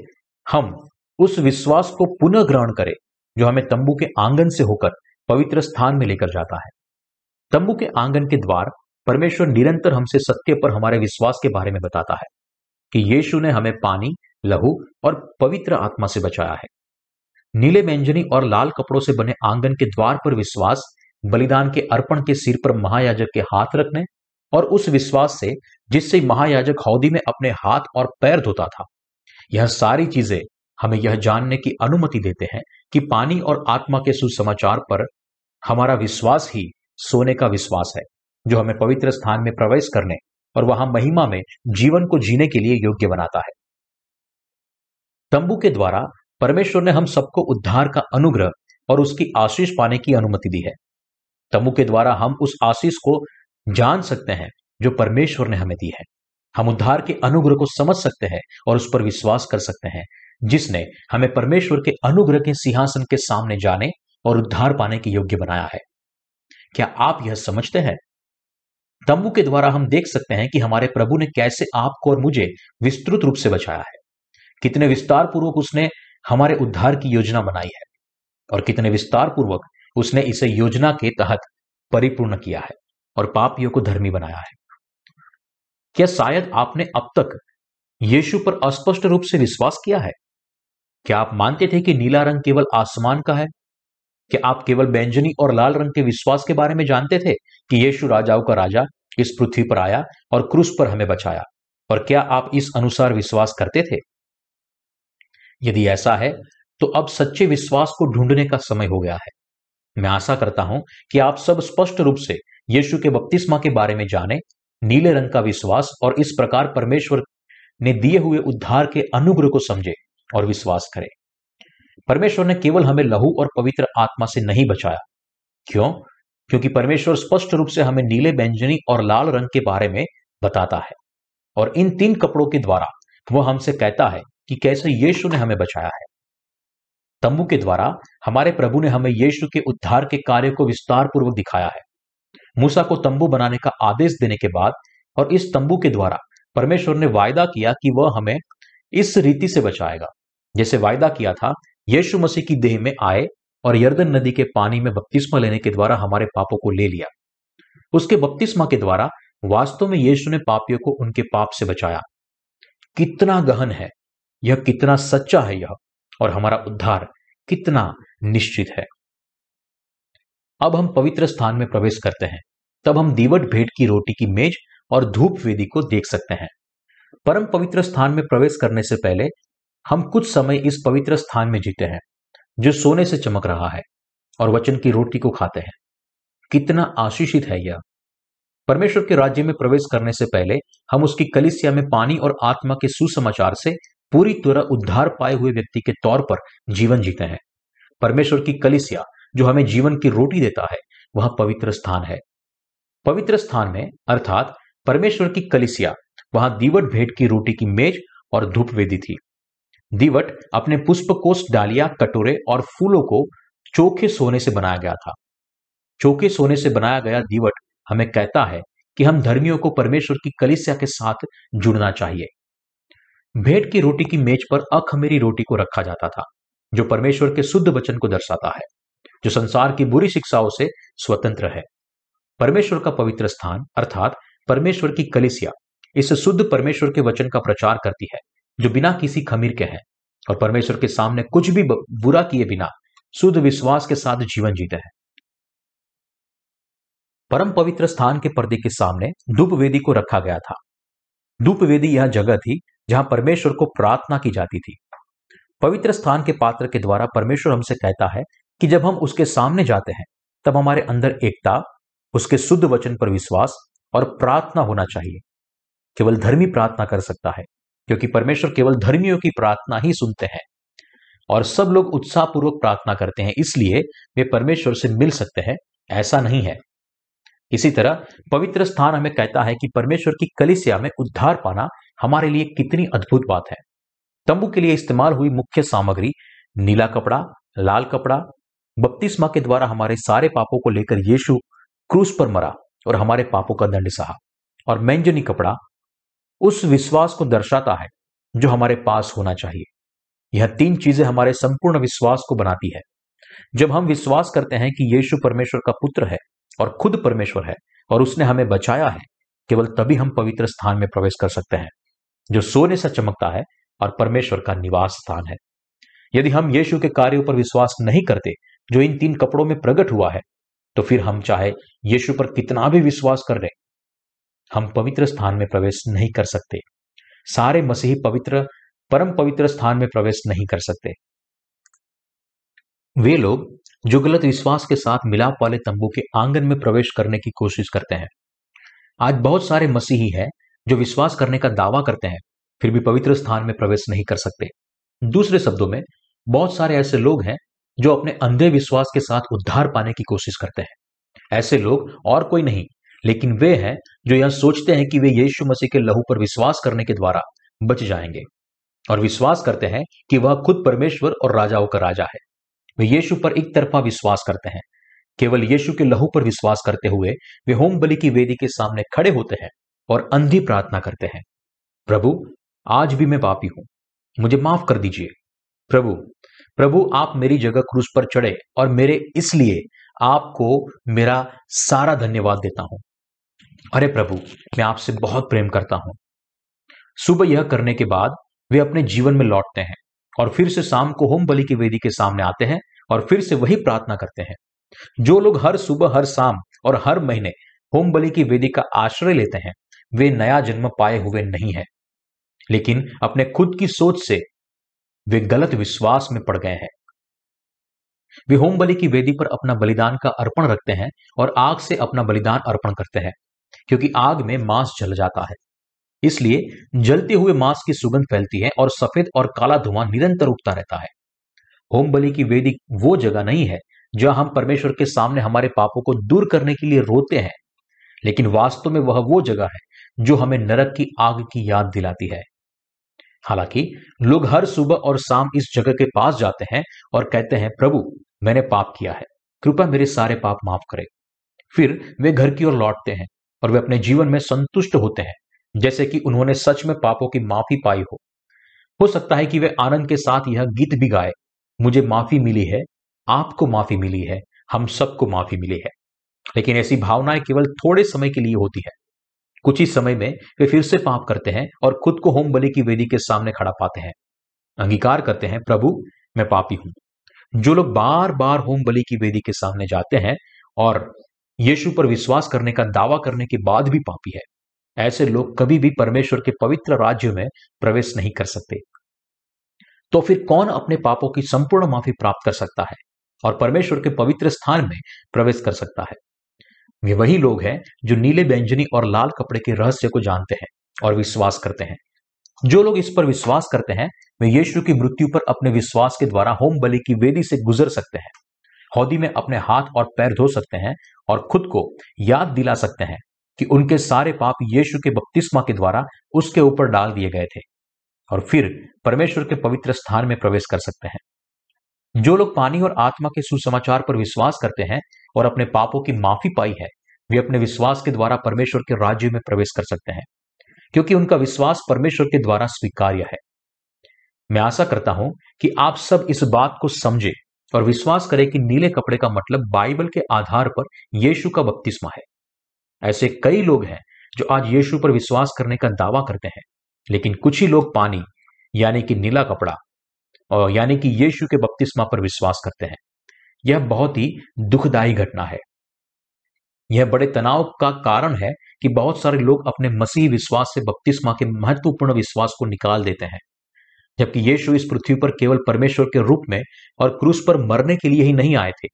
हम उस विश्वास को पुनः ग्रहण करें, जो हमें तंबू के आँगन से होकर पवित्र स्थान में लेकर जाता है। तंबू के आँगन के द्वार परमेश्वर निरंतर हमसे सत्य पर हमारे विश्वास के बारे में बताता है, कि यीशु ने हमें पानी, लहू और पवित्र आत्मा से बचाया है। नीले व्यंजनी और लाल कपड़ों से बने आँगन के द्वार पर विश्वास, बलिदान के अर्पण के सिर पर महायाजक के हाथ रखने और उस विश्वास से जिससे महायाजक हौदी में अपने हाथ और पैर धोता था। यह सारी चीज़ें हमें यह जानने की अनुमति देते हैं कि पानी और आत्मा के सुसमाचार पर हमारा विश्वास ही सोने का विश्वास है, जो हमें पवित्र स्थान में प्रवेश करने और वहाँ महिमा में जीवन को जीने के लिए योग्य बनाता है। तंबू के द्वारा परमेश्वर ने हम सबको उद्धार का अनुग्रह और उसकी आशीष पाने की अनुमति दी है। तंबू के द्वारा हम उस आशीष को जान सकते हैं जो परमेश्वर ने हमें दी है। हम उद्धार के अनुग्रह को समझ सकते हैं और उस पर विश्वास कर सकते हैं, जिसने हमें परमेश्वर के अनुग्रह के सिंहासन के सामने जाने और उद्धार पाने के योग्य बनाया है। क्या आप यह समझते हैं? तंबू के द्वारा हम देख सकते हैं कि हमारे प्रभु ने कैसे आपको और मुझे विस्तृत रूप से बचाया है। कितने विस्तार पूर्वक उसने हमारे उद्धार की योजना बनाई है और कितने विस्तार पूर्वक उसने इसे योजना के तहत परिपूर्ण किया है। और पापियों को धर्मी बनाया है। क्या शायद आपने अब तक यीशु पर अस्पष्ट रूप से विश्वास किया है? क्या आप मानते थे कि नीला रंग केवल आसमान का है? क्या आप केवल बैंजनी और लाल रंग के विश्वास के बारे में जानते थे कि यीशु राजाओं का राजा इस पृथ्वी पर आया और क्रूस पर हमें बचाया? और क्या आप इस अनुसार विश्वास करते थे? यदि ऐसा है तो अब सच्चे विश्वास को ढूँढने का समय हो गया है। मैं आशा करता हूँ कि आप सब स्पष्ट रूप से यीशु के बपतिस्मा के बारे में जाने, नीले रंग का विश्वास और इस प्रकार परमेश्वर ने दिए हुए उद्धार के अनुग्रह को समझे और विश्वास करें। परमेश्वर ने केवल हमें लहू और पवित्र आत्मा से नहीं बचाया। क्यों? क्योंकि परमेश्वर स्पष्ट रूप से हमें नीले बैंजनी और लाल रंग के बारे में बताता है और इन तीन कपड़ों के द्वारा वह हमसे कहता है कि कैसे यीशु ने हमें बचाया है। तंबू के द्वारा हमारे प्रभु ने हमें यीशु के उद्धार के कार्य को विस्तार पूर्वक दिखाया है। मूसा को तंबू बनाने का आदेश देने के बाद और इस तंबू के द्वारा परमेश्वर ने वायदा किया कि वह हमें इस रीति से बचाएगा। जैसे वायदा किया था, यीशु मसीह की देह में आए और यर्दन नदी के पानी में बपतिस्मा लेने के द्वारा हमारे पापों को ले लिया। उसके बपतिस्मा के द्वारा वास्तव में यीशु ने पापियों को उनके पाप से बचाया। कितना गहन है, यह कितना सच्चा है यह, और हमारा उद्धार कितना निश्चित है। अब हम पवित्र स्थान में प्रवेश करते हैं। तब हम दीवट भेंट की रोटी की मेज और धूप वेदी को देख सकते हैं। परम पवित्र स्थान में प्रवेश करने से पहले हम कुछ समय इस पवित्र स्थान में जीते हैं, जो सोने से चमक रहा है और वचन की रोटी को खाते हैं। कितना आशीषित है यह। परमेश्वर के राज्य में प्रवेश करने से पहले हम उसकी कलिसिया में पानी और आत्मा के सुसमाचार से पूरी तरह उद्धार पाए हुए व्यक्ति के तौर पर जीवन जीते हैं। परमेश्वर की कलिसिया, जो हमें जीवन की रोटी देता है, वह पवित्र स्थान है। पवित्र स्थान में, अर्थात परमेश्वर की कलिसिया, वहाँ दीवट भेंट की रोटी की मेज और धूप वेदी थी। दीवट अपने पुष्प कोष डालिया, कटोरे और फूलों को चोखे सोने से बनाया गया था। चोखे सोने से बनाया गया दीवट हमें कहता है कि हम धर्मियों को परमेश्वर की कलिसिया के साथ जुड़ना चाहिए। भेंट की रोटी की मेज पर अखमेरी रोटी को रखा जाता था, जो परमेश्वर के शुद्ध वचन को दर्शाता है, जो संसार की बुरी शिक्षाओं से स्वतंत्र है। परमेश्वर का पवित्र स्थान, अर्थात परमेश्वर की कलिसिया, इस शुद्ध परमेश्वर के वचन का प्रचार करती है, जो बिना किसी खमीर के हैं। और परमेश्वर के सामने कुछ भी बुरा किए बिना शुद्ध विश्वास के साथ जीवन जीते हैं। परम पवित्र स्थान के पर्दे के सामने धूप वेदी को रखा गया था। धूप वेदी यह जगह थी, जहाँ परमेश्वर को प्रार्थना की जाती थी। पवित्र स्थान के पात्र के द्वारा परमेश्वर हमसे कहता है कि जब हम उसके सामने जाते हैं, तब हमारे अंदर एकता उसके शुद्ध वचन पर विश्वास और प्रार्थना होना चाहिए। केवल धर्मी प्रार्थना कर सकता है, क्योंकि परमेश्वर केवल धर्मियों की प्रार्थना ही सुनते हैं। और सब लोग उत्साहपूर्वक प्रार्थना करते हैं, इसलिए वे परमेश्वर से मिल सकते हैं, ऐसा नहीं है। इसी तरह पवित्र स्थान हमें कहता है कि परमेश्वर की कलिसिया में उद्धार पाना हमारे लिए कितनी अद्भुत बात है। तंबू के लिए इस्तेमाल हुई मुख्य सामग्री, नीला कपड़ा, लाल कपड़ा, बपतिस्मा के द्वारा हमारे सारे पापों को लेकर यीशु क्रूस पर मरा और हमारे पापों का दंड सहा। और मैंजनी कपड़ा उस विश्वास को दर्शाता है जो हमारे पास होना चाहिए। यह तीन चीज़ें हमारे संपूर्ण विश्वास को बनाती है। जब हम विश्वास करते हैं कि यीशु परमेश्वर का पुत्र है और खुद परमेश्वर है और उसने हमें बचाया है, केवल तभी हम पवित्र स्थान में प्रवेश कर सकते हैं, जो सोने से चमकता है और परमेश्वर का निवास स्थान है। यदि हम यीशु के कार्यों पर विश्वास नहीं करते, जो इन तीन कपड़ों में प्रकट हुआ है तो फिर हम चाहे यीशु पर कितना भी विश्वास कर रहे हम पवित्र स्थान में प्रवेश नहीं कर सकते। सारे मसीही पवित्र, परम पवित्र स्थान में प्रवेश नहीं कर सकते। वे लोग जो गलत विश्वास के साथ मिलाप वाले तंबू के आँगन में प्रवेश करने की कोशिश करते हैं। आज बहुत सारे मसीही हैं जो विश्वास करने का दावा करते हैं, फिर भी पवित्र स्थान में प्रवेश नहीं कर सकते। दूसरे शब्दों में, बहुत सारे ऐसे लोग हैं जो अपने अंधे विश्वास के साथ उद्धार पाने की कोशिश करते हैं। ऐसे लोग और कोई नहीं, लेकिन वे हैं जो यह सोचते हैं कि वे यीशु मसीह के लहू पर विश्वास करने के द्वारा बच जाएँगे और विश्वास करते हैं कि वह खुद परमेश्वर और राजाओं का राजा है। वे यीशु पर एक तरफा विश्वास करते हैं। केवल यीशु के लहू पर विश्वास करते हुए वे होम बलि की वेदी के सामने खड़े होते हैं और अंधी प्रार्थना करते हैं। प्रभु, आज भी मैं पापी हूँ। मुझे माफ़ कर दीजिए। प्रभु प्रभु, आप मेरी जगह क्रूस पर चढ़े और मेरे इसलिए आपको मेरा सारा धन्यवाद देता हूँ। अरे प्रभु, मैं आपसे बहुत प्रेम करता हूँ। सुबह यह करने के बाद वे अपने जीवन में लौटते हैं और फिर से शाम को होम बलि की वेदी के सामने आते हैं और फिर से वही प्रार्थना करते हैं। जो लोग हर सुबह, हर शाम और हर महीने होम बलि की वेदी का आश्रय लेते हैं, वे नया जन्म पाए हुए नहीं है। लेकिन अपने खुद की सोच से वे गलत विश्वास में पड़ गए हैं। वे होम बलि की वेदी पर अपना बलिदान का अर्पण रखते हैं और आग से अपना बलिदान अर्पण करते हैं, क्योंकि आग में मांस जल जाता है। इसलिए जलते हुए मांस की सुगंध फैलती है और सफ़ेद और काला धुआँ निरंतर उठता रहता है। होम बलि की वेदी वो जगह नहीं है, जहाँ हम परमेश्वर के सामने हमारे पापों को दूर करने के लिए रोते हैं, लेकिन वास्तव में वह वो जगह है, जो हमें नरक की आग की याद दिलाती है। हालाँकि लोग हर सुबह और शाम इस जगह के पास जाते हैं और कहते हैं, प्रभु, मैंने पाप किया है। कृपया मेरे सारे पाप माफ़ करे। फिर वे घर की ओर लौटते हैं और वे अपने जीवन में संतुष्ट होते हैं, जैसे कि उन्होंने सच में पापों की माफ़ी पाई हो। हो सकता है कि वे आनंद के साथ यह गीत भी गाए, मुझे माफ़ी मिली है, आपको माफ़ी मिली है, हम सबको माफ़ी मिली है। लेकिन ऐसी भावनाएँ केवल थोड़े समय के लिए होती है। कुछ ही समय में वे फिर से पाप करते हैं और खुद को होम बलि की वेदी के सामने खड़ा पाते हैं। अंगीकार करते हैं, प्रभु, मैं पापी हूँ। जो लोग बार बार होम बलि की वेदी के सामने जाते हैं और यीशु पर विश्वास करने का दावा करने के बाद भी पापी है, ऐसे लोग कभी भी परमेश्वर के पवित्र राज्य में प्रवेश नहीं कर सकते। तो फिर कौन अपने पापों की संपूर्ण माफ़ी प्राप्त कर सकता है और परमेश्वर के पवित्र स्थान में प्रवेश कर सकता है? वे वही लोग हैं जो नीले व्यंजनी और लाल कपड़े के रहस्य को जानते हैं और विश्वास करते हैं। जो लोग इस पर विश्वास करते हैं, वे यीशु की मृत्यु पर अपने विश्वास के द्वारा होम बलि की वेदी से गुजर सकते हैं। हौदी में अपने हाथ और पैर धो सकते हैं और खुद को याद दिला सकते हैं कि उनके सारे पाप यीशु के बपतिस्मा के द्वारा उसके ऊपर डाल दिए गए थे और फिर परमेश्वर के पवित्र स्थान में प्रवेश कर सकते हैं। जो लोग पानी और आत्मा के सुसमाचार पर विश्वास करते हैं और अपने पापों की माफ़ी पाई है, वे अपने विश्वास के द्वारा परमेश्वर के राज्य में प्रवेश कर सकते हैं, क्योंकि उनका विश्वास परमेश्वर के द्वारा स्वीकार्य है। मैं आशा करता हूँ कि आप सब इस बात को समझे और विश्वास करें कि नीले कपड़े का मतलब बाइबल के आधार पर यीशु का बपतिस्मा है। ऐसे कई लोग हैं जो आज यीशु पर विश्वास करने का दावा करते हैं, लेकिन कुछ ही लोग पानी, यानी कि नीला कपड़ा यानी कि यीशु के बपतिस्मा पर विश्वास करते हैं। यह बहुत ही दुखदायी घटना है। यह बड़े तनाव का कारण है कि बहुत सारे लोग अपने मसीह विश्वास से बपतिस्मा के महत्वपूर्ण विश्वास को निकाल देते हैं। जबकि यीशु इस पृथ्वी पर केवल परमेश्वर के रूप में और क्रूस पर मरने के लिए ही नहीं आए थे।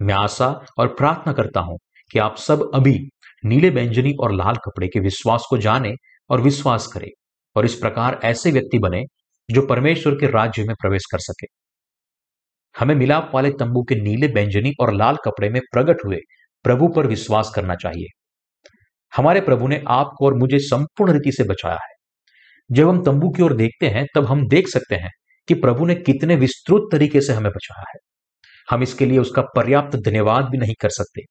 मैं आशा और प्रार्थना करता हूँ कि आप सब अभी नीले व्यंजनी और लाल कपड़े के विश्वास को जाने और विश्वास करें और इस प्रकार ऐसे व्यक्ति बने जो परमेश्वर के राज्य में प्रवेश कर सके। हमें मिलाप वाले तंबू के नीले व्यंजनी और लाल कपड़े में प्रकट हुए प्रभु पर विश्वास करना चाहिए। हमारे प्रभु ने आपको और मुझे संपूर्ण रीति से बचाया है। जब हम तंबू की ओर देखते हैं, तब हम देख सकते हैं कि प्रभु ने कितने विस्तृत तरीके से हमें बचाया है। हम इसके लिए उसका पर्याप्त धन्यवाद भी नहीं कर सकते।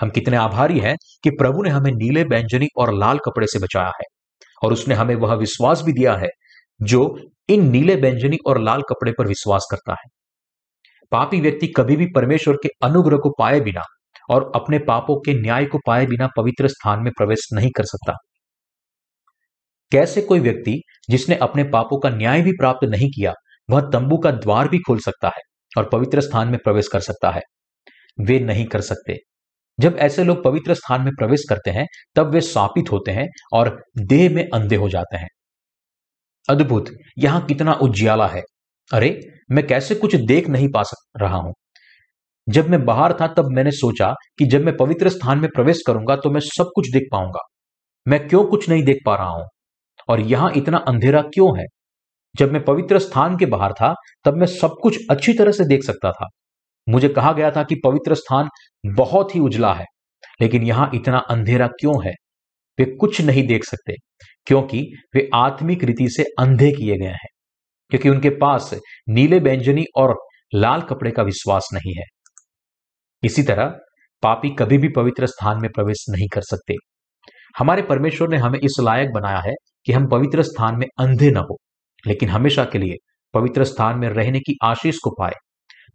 हम कितने आभारी हैं कि प्रभु ने हमें नीले बैंजनी और लाल कपड़े से बचाया है और उसने हमें वह विश्वास भी दिया है जो इन नीले बैंजनी और लाल कपड़े पर विश्वास करता है। पापी व्यक्ति कभी भी परमेश्वर के अनुग्रह को पाए बिना और अपने पापों के न्याय को पाए बिना पवित्र स्थान में प्रवेश नहीं कर सकता। कैसे कोई व्यक्ति जिसने अपने पापों का न्याय भी प्राप्त नहीं किया, वह तंबू का द्वार भी खोल सकता है और पवित्र स्थान में प्रवेश कर सकता है? वे नहीं कर सकते। जब ऐसे लोग पवित्र स्थान में प्रवेश करते हैं, तब वे सापित होते हैं और देह में अंधे हो जाते हैं। अद्भुत, यहाँ कितना उज्याला है। अरे, मैं कैसे कुछ देख नहीं पा सक रहा हूँ। जब मैं बाहर था, तब मैंने सोचा कि जब मैं पवित्र स्थान में प्रवेश करूँगा तो मैं सब कुछ देख पाऊँगा। मैं क्यों कुछ नहीं देख पा रहा हूँ? और यहाँ इतना अंधेरा क्यों है? जब मैं पवित्र स्थान के बाहर था, तब मैं सब कुछ अच्छी तरह से देख सकता था। मुझे कहा गया था कि पवित्र स्थान बहुत ही उजला है, लेकिन यहाँ इतना अंधेरा क्यों है? वे कुछ नहीं देख सकते। क्योंकि वे आत्मिक रीति से अंधे किए गए हैं, क्योंकि उनके पास नीले व्यंजनी और लाल कपड़े का विश्वास नहीं है। इसी तरह, पापी कभी भी पवित्र स्थान में प्रवेश नहीं कर सकते। हमारे परमेश्वर ने हमें इस लायक बनाया है कि हम पवित्र स्थान में अंधे न हो, लेकिन हमेशा के लिए पवित्र स्थान में रहने की आशीष को पाए।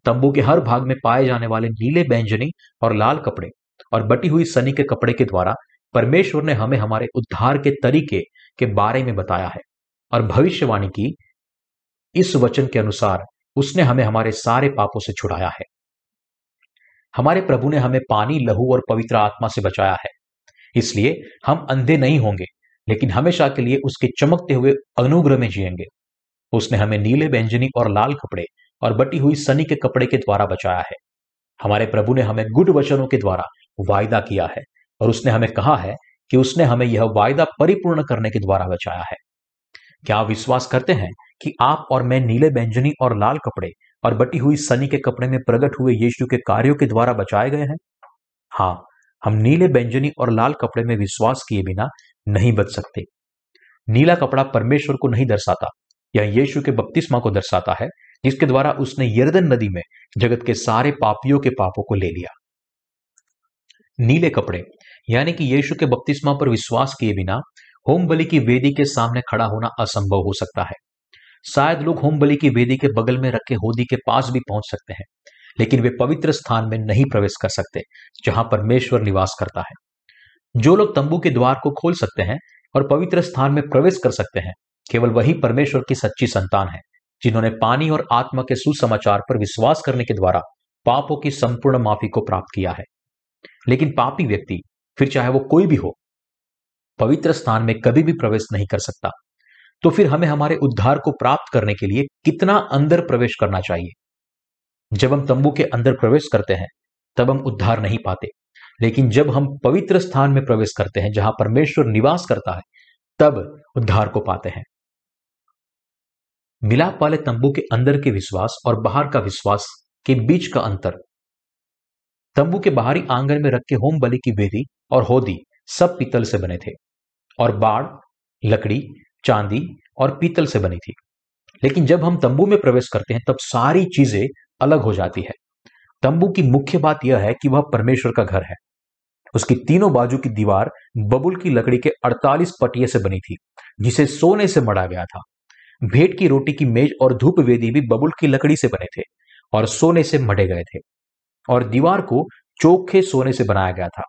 तंबू के हर भाग में पाए जाने वाले नीले बैंजनी और लाल कपड़े और बटी हुई सनी के कपड़े के द्वारा परमेश्वर ने हमें हमारे उद्धार के तरीके के बारे में बताया है और भविष्यवाणी की इस वचन के अनुसार उसने हमें हमारे सारे पापों से छुड़ाया है। हमारे प्रभु ने हमें पानी, लहू और पवित्र आत्मा से बचाया है। इसलिए हम अंधे नहीं होंगे, लेकिन हमेशा के लिए उसके चमकते हुए अनुग्रह में जिएँगे। उसने हमें नीले व्यंजनी और लाल कपड़े और बटी हुई सनी के कपड़े के द्वारा बचाया है। हमारे प्रभु ने हमें गुड वचनों के द्वारा वायदा किया है और उसने हमें कहा है कि उसने हमें यह वायदा परिपूर्ण करने के द्वारा बचाया है। क्या आप विश्वास करते हैं कि आप और मैं नीले व्यंजनी और लाल कपड़े और बटी हुई सनी के कपड़े में प्रकट हुए यीशु के कार्यों के द्वारा बचाए गए हैं? हाँ हम नीले व्यंजनी और लाल कपड़े में विश्वास किए बिना नहीं बच सकते। नीला कपड़ा परमेश्वर को नहीं दर्शाता यह यीशु के बपतिस्मा को दर्शाता है, जिसके द्वारा उसने यर्दन नदी में जगत के सारे पापियों के पापों को ले लिया। नीले कपड़े यानी कि यीशु के बपतिस्मा पर विश्वास किए बिना होम बलि की वेदी के सामने खड़ा होना असंभव हो सकता है। शायद लोग होम बलि की वेदी के बगल में रखे होदी के पास भी पहुँच सकते हैं, लेकिन वे पवित्र स्थान में नहीं प्रवेश कर सकते, जहाँ परमेश्वर निवास करता है। जो लोग तंबू के द्वार को खोल सकते हैं और पवित्र स्थान में प्रवेश कर सकते हैं, केवल वही परमेश्वर की सच्ची संतान है, जिन्होंने पानी और आत्मा के सुसमाचार पर विश्वास करने के द्वारा पापों की संपूर्ण माफ़ी को प्राप्त किया है। लेकिन पापी व्यक्ति फिर चाहे वो कोई भी हो, पवित्र स्थान में कभी भी प्रवेश नहीं कर सकता। तो फिर हमें हमारे उद्धार को प्राप्त करने के लिए कितना अंदर प्रवेश करना चाहिए? जब हम तंबू के अंदर प्रवेश करते हैं, तब हम उद्धार नहीं पाते। लेकिन जब हम पवित्र स्थान में प्रवेश करते हैं, जहाँ परमेश्वर निवास करता है, तब उद्धार को पाते हैं। मिलाप वाले तंबू के अंदर के विश्वास और बाहर का विश्वास के बीच का अंतर तंबू के बाहरी आँगन में रखे होम बलि की वेदी और होदी सब पीतल से बने थे, और बाढ़, लकड़ी, चांदी और पीतल से बनी थी। लेकिन जब हम तंबू में प्रवेश करते हैं, तब सारी चीज़ें अलग हो जाती है। तंबू की मुख्य बात यह है कि वह परमेश्वर का घर है। उसकी तीनों बाजू की दीवार बबुल की लकड़ी के 48 पटिये से बनी थी, जिसे सोने से मड़ा गया था। भेंट की रोटी की मेज और धूप वेदी भी बबुल की लकड़ी से बने थे और सोने से मढ़े गए थे। और दीवार को चोखे सोने से बनाया गया था।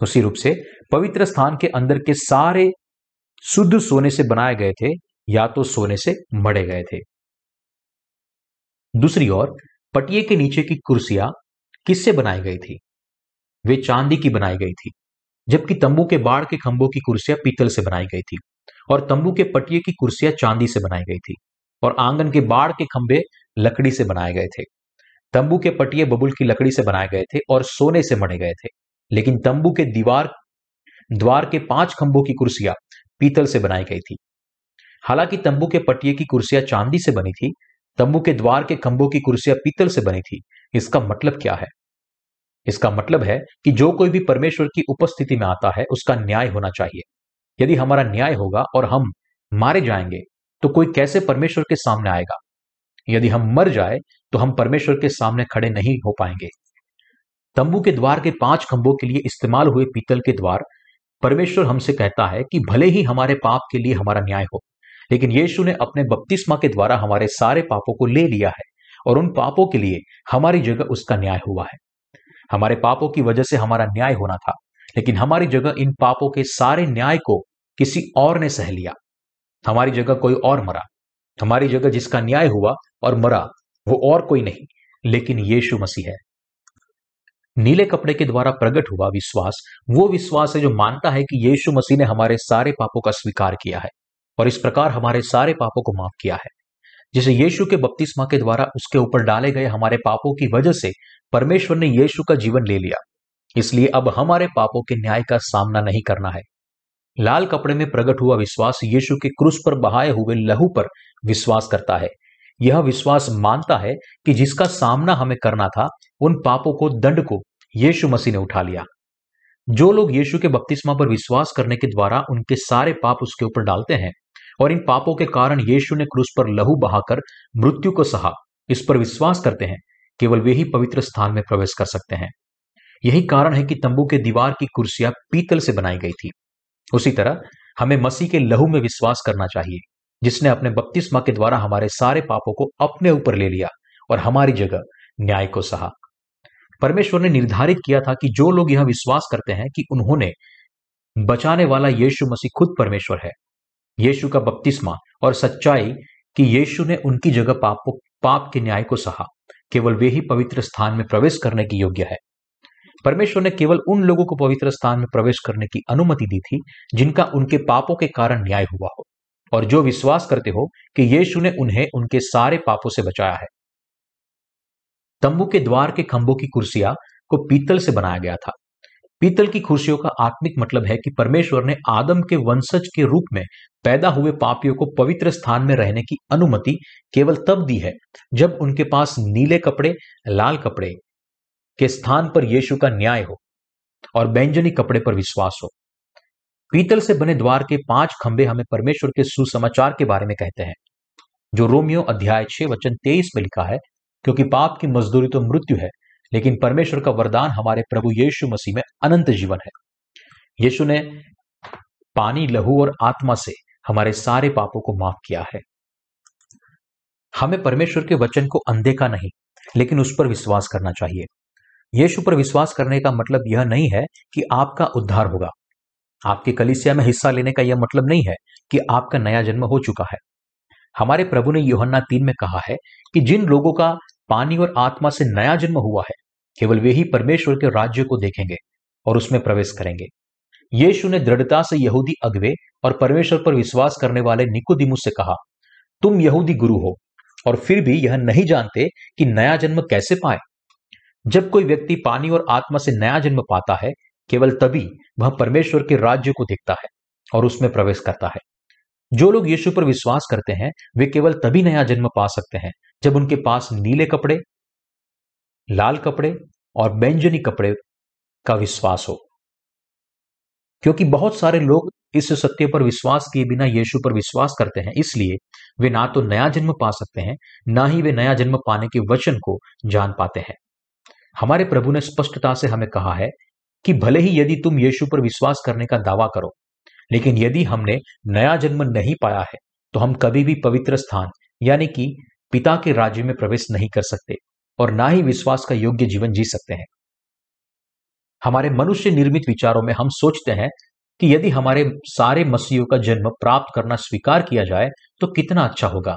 उसी रूप से पवित्र स्थान के अंदर के सारे शुद्ध सोने से बनाए गए थे या तो सोने से मड़े गए थे। दूसरी ओर पटिए के नीचे की कुर्सियाँ किससे बनाई गई थी? वे चांदी की बनाई गई थी, जबकि तंबू के बाढ़ के खंभों की कुर्सियाँ पीतल से बनाई गई थी और तंबू के पटिए की कुर्सियाँ चांदी से बनाई गई थी और आँगन के बाढ़ के खंभे लकड़ी से बनाए गए थे। तंबू के पटिए बबुल की लकड़ी से बनाए गए थे और सोने से मढ़े गए थे। लेकिन तंबू के दीवार, द्वार के पाँच खंभों की कुर्सियाँ पीतल से बनाई गई थी। हालाँकि तंबू के पटिए की कुर्सियाँ चांदी से बनी थी, तंबू के द्वार के खंभों की कुर्सियाँ पीतल से बनी थी। इसका मतलब क्या है? इसका मतलब है कि जो कोई भी परमेश्वर की उपस्थिति में आता है, उसका न्याय होना चाहिए। यदि हमारा न्याय होगा और हम मारे जाएँगे तो कोई कैसे परमेश्वर के सामने आएगा? यदि हम मर जाए तो हम परमेश्वर के सामने खड़े नहीं हो पाएँगे। तंबू के द्वार के पाँच खंभों के लिए इस्तेमाल हुए पीतल के द्वार, परमेश्वर हमसे कहता है कि भले ही हमारे पाप के लिए हमारा न्याय हो, लेकिन यीशु ने अपने बपतिस्मा के द्वारा हमारे सारे पापों को ले लिया है और उन पापों के लिए हमारी जगह उसका न्याय हुआ है। हमारे पापों की वजह से हमारा न्याय होना था, लेकिन हमारी जगह इन पापों के सारे न्याय को किसी और ने सह लिया। हमारी जगह कोई और मरा, हमारी जगह जिसका न्याय हुआ और मरा वो और कोई नहीं, लेकिन यीशु मसीह है। नीले कपड़े के द्वारा प्रकट हुआ विश्वास, वो विश्वास है जो मानता है कि यीशु मसीह ने हमारे सारे पापों का स्वीकार किया है और इस प्रकार हमारे सारे पापों को माफ़ किया है। जिसे यीशु के बपतिस्मा के द्वारा उसके ऊपर डाले गए हमारे पापों की वजह से परमेश्वर ने यीशु का जीवन ले लिया। इसलिए अब हमारे पापों के न्याय का सामना नहीं करना है। लाल कपड़े में प्रकट हुआ विश्वास यीशु के क्रूस पर बहाए हुए लहू पर विश्वास करता है। यह विश्वास मानता है कि जिसका सामना हमें करना था, उन पापों को, दंड को यीशु मसीह ने उठा लिया। जो लोग यीशु के बपतिस्मा पर विश्वास करने के द्वारा उनके सारे पाप उसके ऊपर डालते हैं और इन पापों के कारण यीशु ने क्रूस पर लहू बहाकर मृत्यु को सहा, इस पर विश्वास करते हैं, केवल वे ही पवित्र स्थान में प्रवेश कर सकते हैं। यही कारण है कि तंबू के दीवार की कुर्सियाँ पीतल से बनाई गई थी। उसी तरह हमें मसीह के लहू में विश्वास करना चाहिए। जिसने अपने बपतिस्मा के द्वारा हमारे सारे पापों को अपने ऊपर ले लिया और हमारी जगह न्याय को सहा। परमेश्वर ने निर्धारित किया था कि जो लोग यह विश्वास करते हैं कि उन्होंने बचाने वाला यीशु मसीह खुद परमेश्वर है, यीशु का बपतिस्मा और सच्चाई कि यीशु ने उनकी जगह पाप पाप के न्याय को सहा, केवल वे ही पवित्र स्थान में प्रवेश करने की योग्य है। परमेश्वर ने केवल उन लोगों को पवित्र स्थान में प्रवेश करने की अनुमति दी थी जिनका उनके पापों के कारण न्याय हुआ हो। और जो विश्वास करते हो कि यीशु ने उन्हें उनके सारे पापों से बचाया है। तंबू के द्वार के खंभों की कुर्सियाँ को पीतल से बनाया गया था। पीतल की कुर्सियों का आत्मिक मतलब है कि परमेश्वर ने आदम के वंशज के रूप में पैदा हुए पापियों को पवित्र स्थान में रहने की अनुमति केवल तब दी है जब उनके पास नीले कपड़े, लाल कपड़े के स्थान पर यीशु का न्याय हो और बैंजनी कपड़े पर विश्वास हो। पीतल से बने द्वार के पाँच खंबे हमें परमेश्वर के सुसमाचार के बारे में कहते हैं, जो रोमियो अध्याय छह वचन तेईस में लिखा है, क्योंकि पाप की मजदूरी तो मृत्यु है, लेकिन परमेश्वर का वरदान हमारे प्रभु यीशु मसीह में अनंत जीवन है। यीशु ने पानी, लहू और आत्मा से हमारे सारे पापों को माफ़ किया है। हमें परमेश्वर के वचन को अनदेखा नहीं, लेकिन उस पर विश्वास करना चाहिए। यीशु पर विश्वास करने का मतलब यह नहीं है कि आपका उद्धार होगा। आपके कलिसिया में हिस्सा लेने का यह मतलब नहीं है कि आपका नया जन्म हो चुका है। हमारे प्रभु ने योहन्ना तीन में कहा है कि जिन लोगों का पानी और आत्मा से नया जन्म हुआ है, केवल वे ही परमेश्वर के राज्य को देखेंगे और उसमें प्रवेश करेंगे। यीशु ने दृढ़ता से यहूदी अगवे और परमेश्वर पर विश्वास करने वाले निकोदिमुस से कहा, तुम यहूदी गुरु हो और फिर भी यह नहीं जानते कि नया जन्म कैसे पाए। जब कोई व्यक्ति पानी और आत्मा से नया जन्म पाता है केवल तभी वह परमेश्वर के राज्य को देखता है और उसमें प्रवेश करता है। जो लोग यीशु पर विश्वास करते हैं, वे केवल तभी नया जन्म पा सकते हैं, जब उनके पास नीले कपड़े, लाल कपड़े और बैंजनी कपड़े का विश्वास हो। क्योंकि बहुत सारे लोग इस सत्य पर विश्वास किए बिना यीशु पर विश्वास करते हैं, इसलिए वे ना तो नया जन्म पा सकते हैं, ना ही वे नया जन्म पाने के वचन को जान पाते हैं। हमारे प्रभु ने स्पष्टता से हमें कहा है कि भले ही यदि तुम यीशु पर विश्वास करने का दावा करो, लेकिन यदि हमने नया जन्म नहीं पाया है तो हम कभी भी पवित्र स्थान, यानी कि पिता के राज्य में प्रवेश नहीं कर सकते और ना ही विश्वास का योग्य जीवन जी सकते हैं। हमारे मनुष्य निर्मित विचारों में हम सोचते हैं कि यदि हमारे सारे मसीहों का जन्म प्राप्त करना स्वीकार किया जाए तो कितना अच्छा होगा।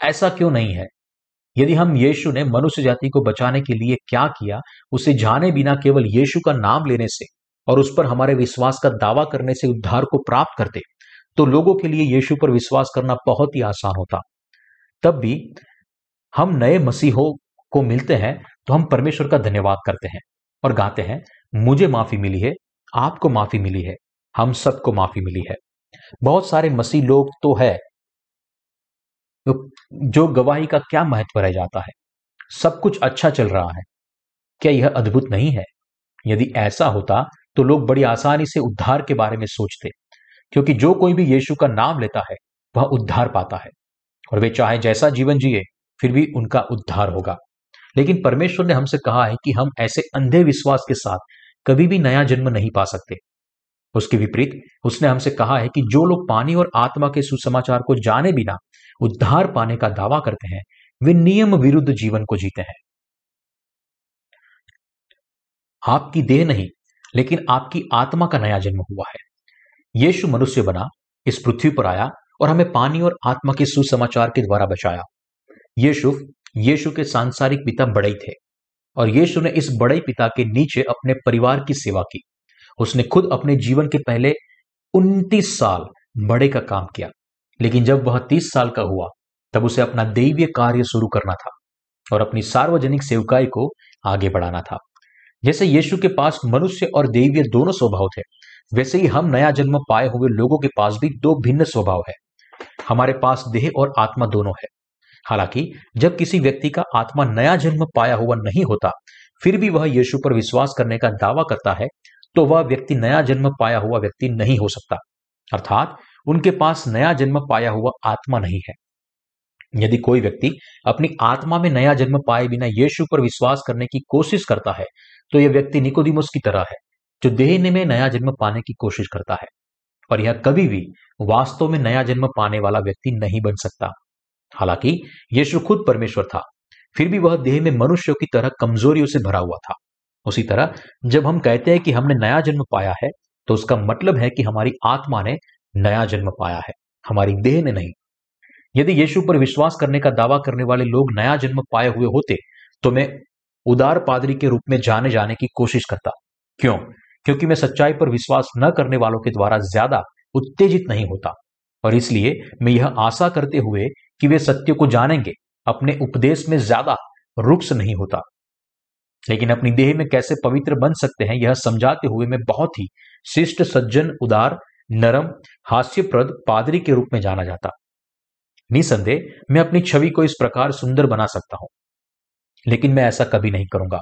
ऐसा क्यों नहीं है? यदि हम यीशु ने मनुष्य जाति को बचाने के लिए क्या किया, उसे जाने बिना केवल यीशु का नाम लेने से और उस पर हमारे विश्वास का दावा करने से उद्धार को प्राप्त करते तो लोगों के लिए यीशु पर विश्वास करना बहुत ही आसान होता। तब भी हम नए मसीहों को मिलते हैं तो हम परमेश्वर का धन्यवाद करते हैं और गाते हैं, मुझे माफ़ी मिली है, आपको माफ़ी मिली है, हम सबको माफ़ी मिली है। बहुत सारे मसीह लोग तो है तो जो गवाही का क्या महत्व रह जाता है? सब कुछ अच्छा चल रहा है। क्या यह अद्भुत नहीं है? यदि ऐसा होता तो लोग बड़ी आसानी से उद्धार के बारे में सोचते, क्योंकि जो कोई भी यीशु का नाम लेता है, वह उद्धार पाता है, और वे चाहे जैसा जीवन जिए, फिर भी उनका उद्धार होगा। लेकिन परमेश्वर ने हमसे कहा है कि हम ऐसे अंधे विश्वास के साथ कभी भी नया जन्म नहीं पा सकते। उसके विपरीत, उसने हमसे कहा है कि जो लोग पानी और आत्मा के सुसमाचार को जाने बिना उद्धार पाने का दावा करते हैं, वे नियम विरुद्ध जीवन को जीते हैं। आपकी देह नहीं, लेकिन आपकी आत्मा का नया जन्म हुआ है। यीशु मनुष्य बना, इस पृथ्वी पर आया और हमें पानी और आत्मा के सुसमाचार के द्वारा बचाया। यीशु यीशु के सांसारिक पिता बड़े थे और यीशु ने इस बड़े पिता के नीचे अपने परिवार की सेवा की। उसने खुद अपने जीवन के पहले उनतीस साल बड़े का काम किया। लेकिन जब वह तीस साल का हुआ, तब उसे अपना दैवीय कार्य शुरू करना था और अपनी सार्वजनिक सेवकाई को आगे बढ़ाना था। जैसे यीशु के पास मनुष्य और दैवीय दोनों स्वभाव थे, वैसे ही हम नया जन्म पाए हुए लोगों के पास भी दो भिन्न स्वभाव है। हमारे पास देह और आत्मा दोनों है। हालाँकि, जब किसी व्यक्ति का आत्मा नया जन्म पाया हुआ नहीं होता, फिर भी वह यीशु पर विश्वास करने का दावा करता है तो वह व्यक्ति नया जन्म पाया हुआ व्यक्ति नहीं हो सकता। अर्थात उनके पास नया जन्म पाया हुआ आत्मा नहीं है। यदि कोई व्यक्ति अपनी आत्मा में नया जन्म पाए बिना यीशु पर विश्वास करने की कोशिश करता है तो यह व्यक्ति निकोदिमुस की तरह है, जो देह में नया जन्म पाने की कोशिश करता है। पर यह कभी भी वास्तव में नया जन्म पाने वाला व्यक्ति नहीं बन सकता। हालाँकि यीशु खुद परमेश्वर था, फिर भी वह देह में मनुष्यों की तरह कमजोरियों से भरा हुआ था। उसी तरह जब हम कहते हैं कि हमने नया जन्म पाया है तो उसका मतलब है कि हमारी आत्मा ने नया जन्म पाया है। हमारी देह ने नहीं। यदि यीशु पर विश्वास करने का दावा करने वाले लोग नया जन्म पाए हुए होते तो मैं उदार पादरी के रूप में जाने जाने की कोशिश करता। क्यों? क्योंकि मैं सच्चाई पर विश्वास न करने वालों के द्वारा ज़्यादा उत्तेजित नहीं होता। और इसलिए मैं यह आशा करते हुए कि वे सत्य को जानेंगे, अपने उपदेश में ज़्यादा रुक्स नहीं होता। लेकिन अपनी देह में कैसे पवित्र बन सकते हैं, यह समझाते हुए मैं बहुत ही शिष्ट, सज्जन, उदार नरम, हास्यप्रद पादरी के रूप में जाना जाता। निसंदेह, मैं अपनी छवि को इस प्रकार सुंदर बना सकता हूँ। लेकिन मैं ऐसा कभी नहीं करूँगा।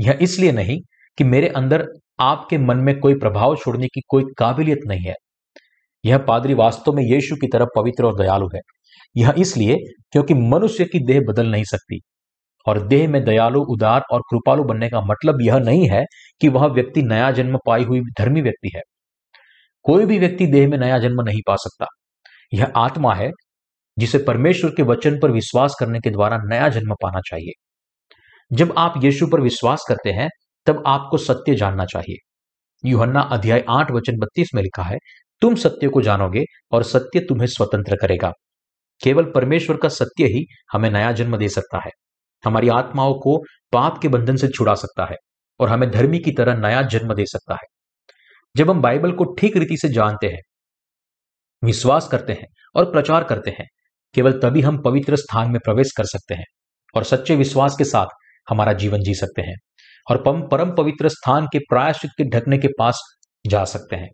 यह इसलिए नहीं कि मेरे अंदर आपके मन में कोई प्रभाव छोड़ने की कोई काबिलियत नहीं है। यह पादरी वास्तव में यीशु की तरफ़ पवित्र और दयालु है। यह इसलिए क्योंकि मनुष्य की देह बदल नहीं सकती। और देह में दयालु, उदार और कृपालु बनने का मतलब यह नहीं है कि वह व्यक्ति नया जन्म पाई हुई धर्मी व्यक्ति है। कोई भी व्यक्ति देह में नया जन्म नहीं पा सकता। यह आत्मा है, जिसे परमेश्वर के वचन पर विश्वास करने के द्वारा नया जन्म पाना चाहिए। जब आप यीशु पर विश्वास करते हैं, तब आपको सत्य जानना चाहिए। युहन्ना अध्याय आठ, वचन बत्तीस में लिखा है, तुम सत्य को जानोगे और सत्य तुम्हें स्वतंत्र करेगा। केवल परमेश्वर का सत्य ही हमें नया जन्म दे सकता है। हमारी आत्माओं को पाप के बंधन से छुड़ा सकता है और हमें धर्मी की तरह नया जन्म दे सकता है। जब हम बाइबल को ठीक रीति से जानते हैं, विश्वास करते हैं और प्रचार करते हैं, केवल तभी हम पवित्र स्थान में प्रवेश कर सकते हैं और सच्चे विश्वास के साथ हमारा जीवन जी सकते हैं और परम पवित्र स्थान के प्रायश्चित के ढकने के पास जा सकते हैं।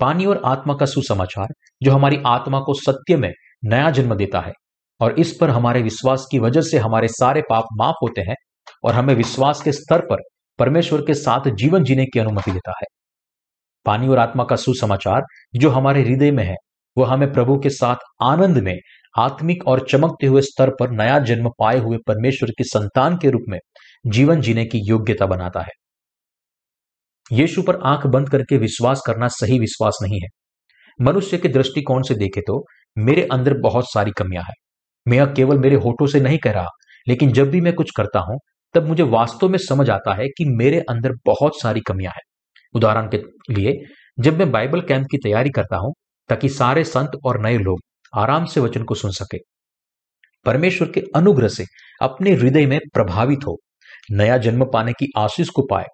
पानी और आत्मा का सुसमाचार, जो हमारी आत्मा को सत्य में नया जन्म देता है और इस पर हमारे विश्वास की वजह से हमारे सारे पाप माफ़ होते हैं और हमें विश्वास के स्तर पर परमेश्वर के साथ जीवन जीने की अनुमति देता है। पानी और आत्मा का सुसमाचार जो हमारे हृदय में है वह हमें प्रभु के साथ आनंद में, आत्मिक और चमकते हुए स्तर पर नया जन्म पाए हुए परमेश्वर की संतान के रूप में जीवन जीने की योग्यता बनाता है। यीशु पर आँख बंद करके विश्वास करना सही विश्वास नहीं है। मनुष्य के दृष्टिकोण से देखे तो मेरे अंदर बहुत सारी कमियाँ हैं। मैं यह केवल मेरे होठों से नहीं कह रहा, लेकिन जब भी मैं कुछ करता हूँ, तब मुझे वास्तव में समझ आता है कि मेरे अंदर बहुत सारी कमियाँ हैं। उदाहरण के लिए, जब मैं बाइबल कैंप की तैयारी करता हूँ, ताकि सारे संत और नए लोग आराम से वचन को सुन सके। परमेश्वर के अनुग्रह से अपने हृदय में प्रभावित हो, नया जन्म पाने की आशीष को पाए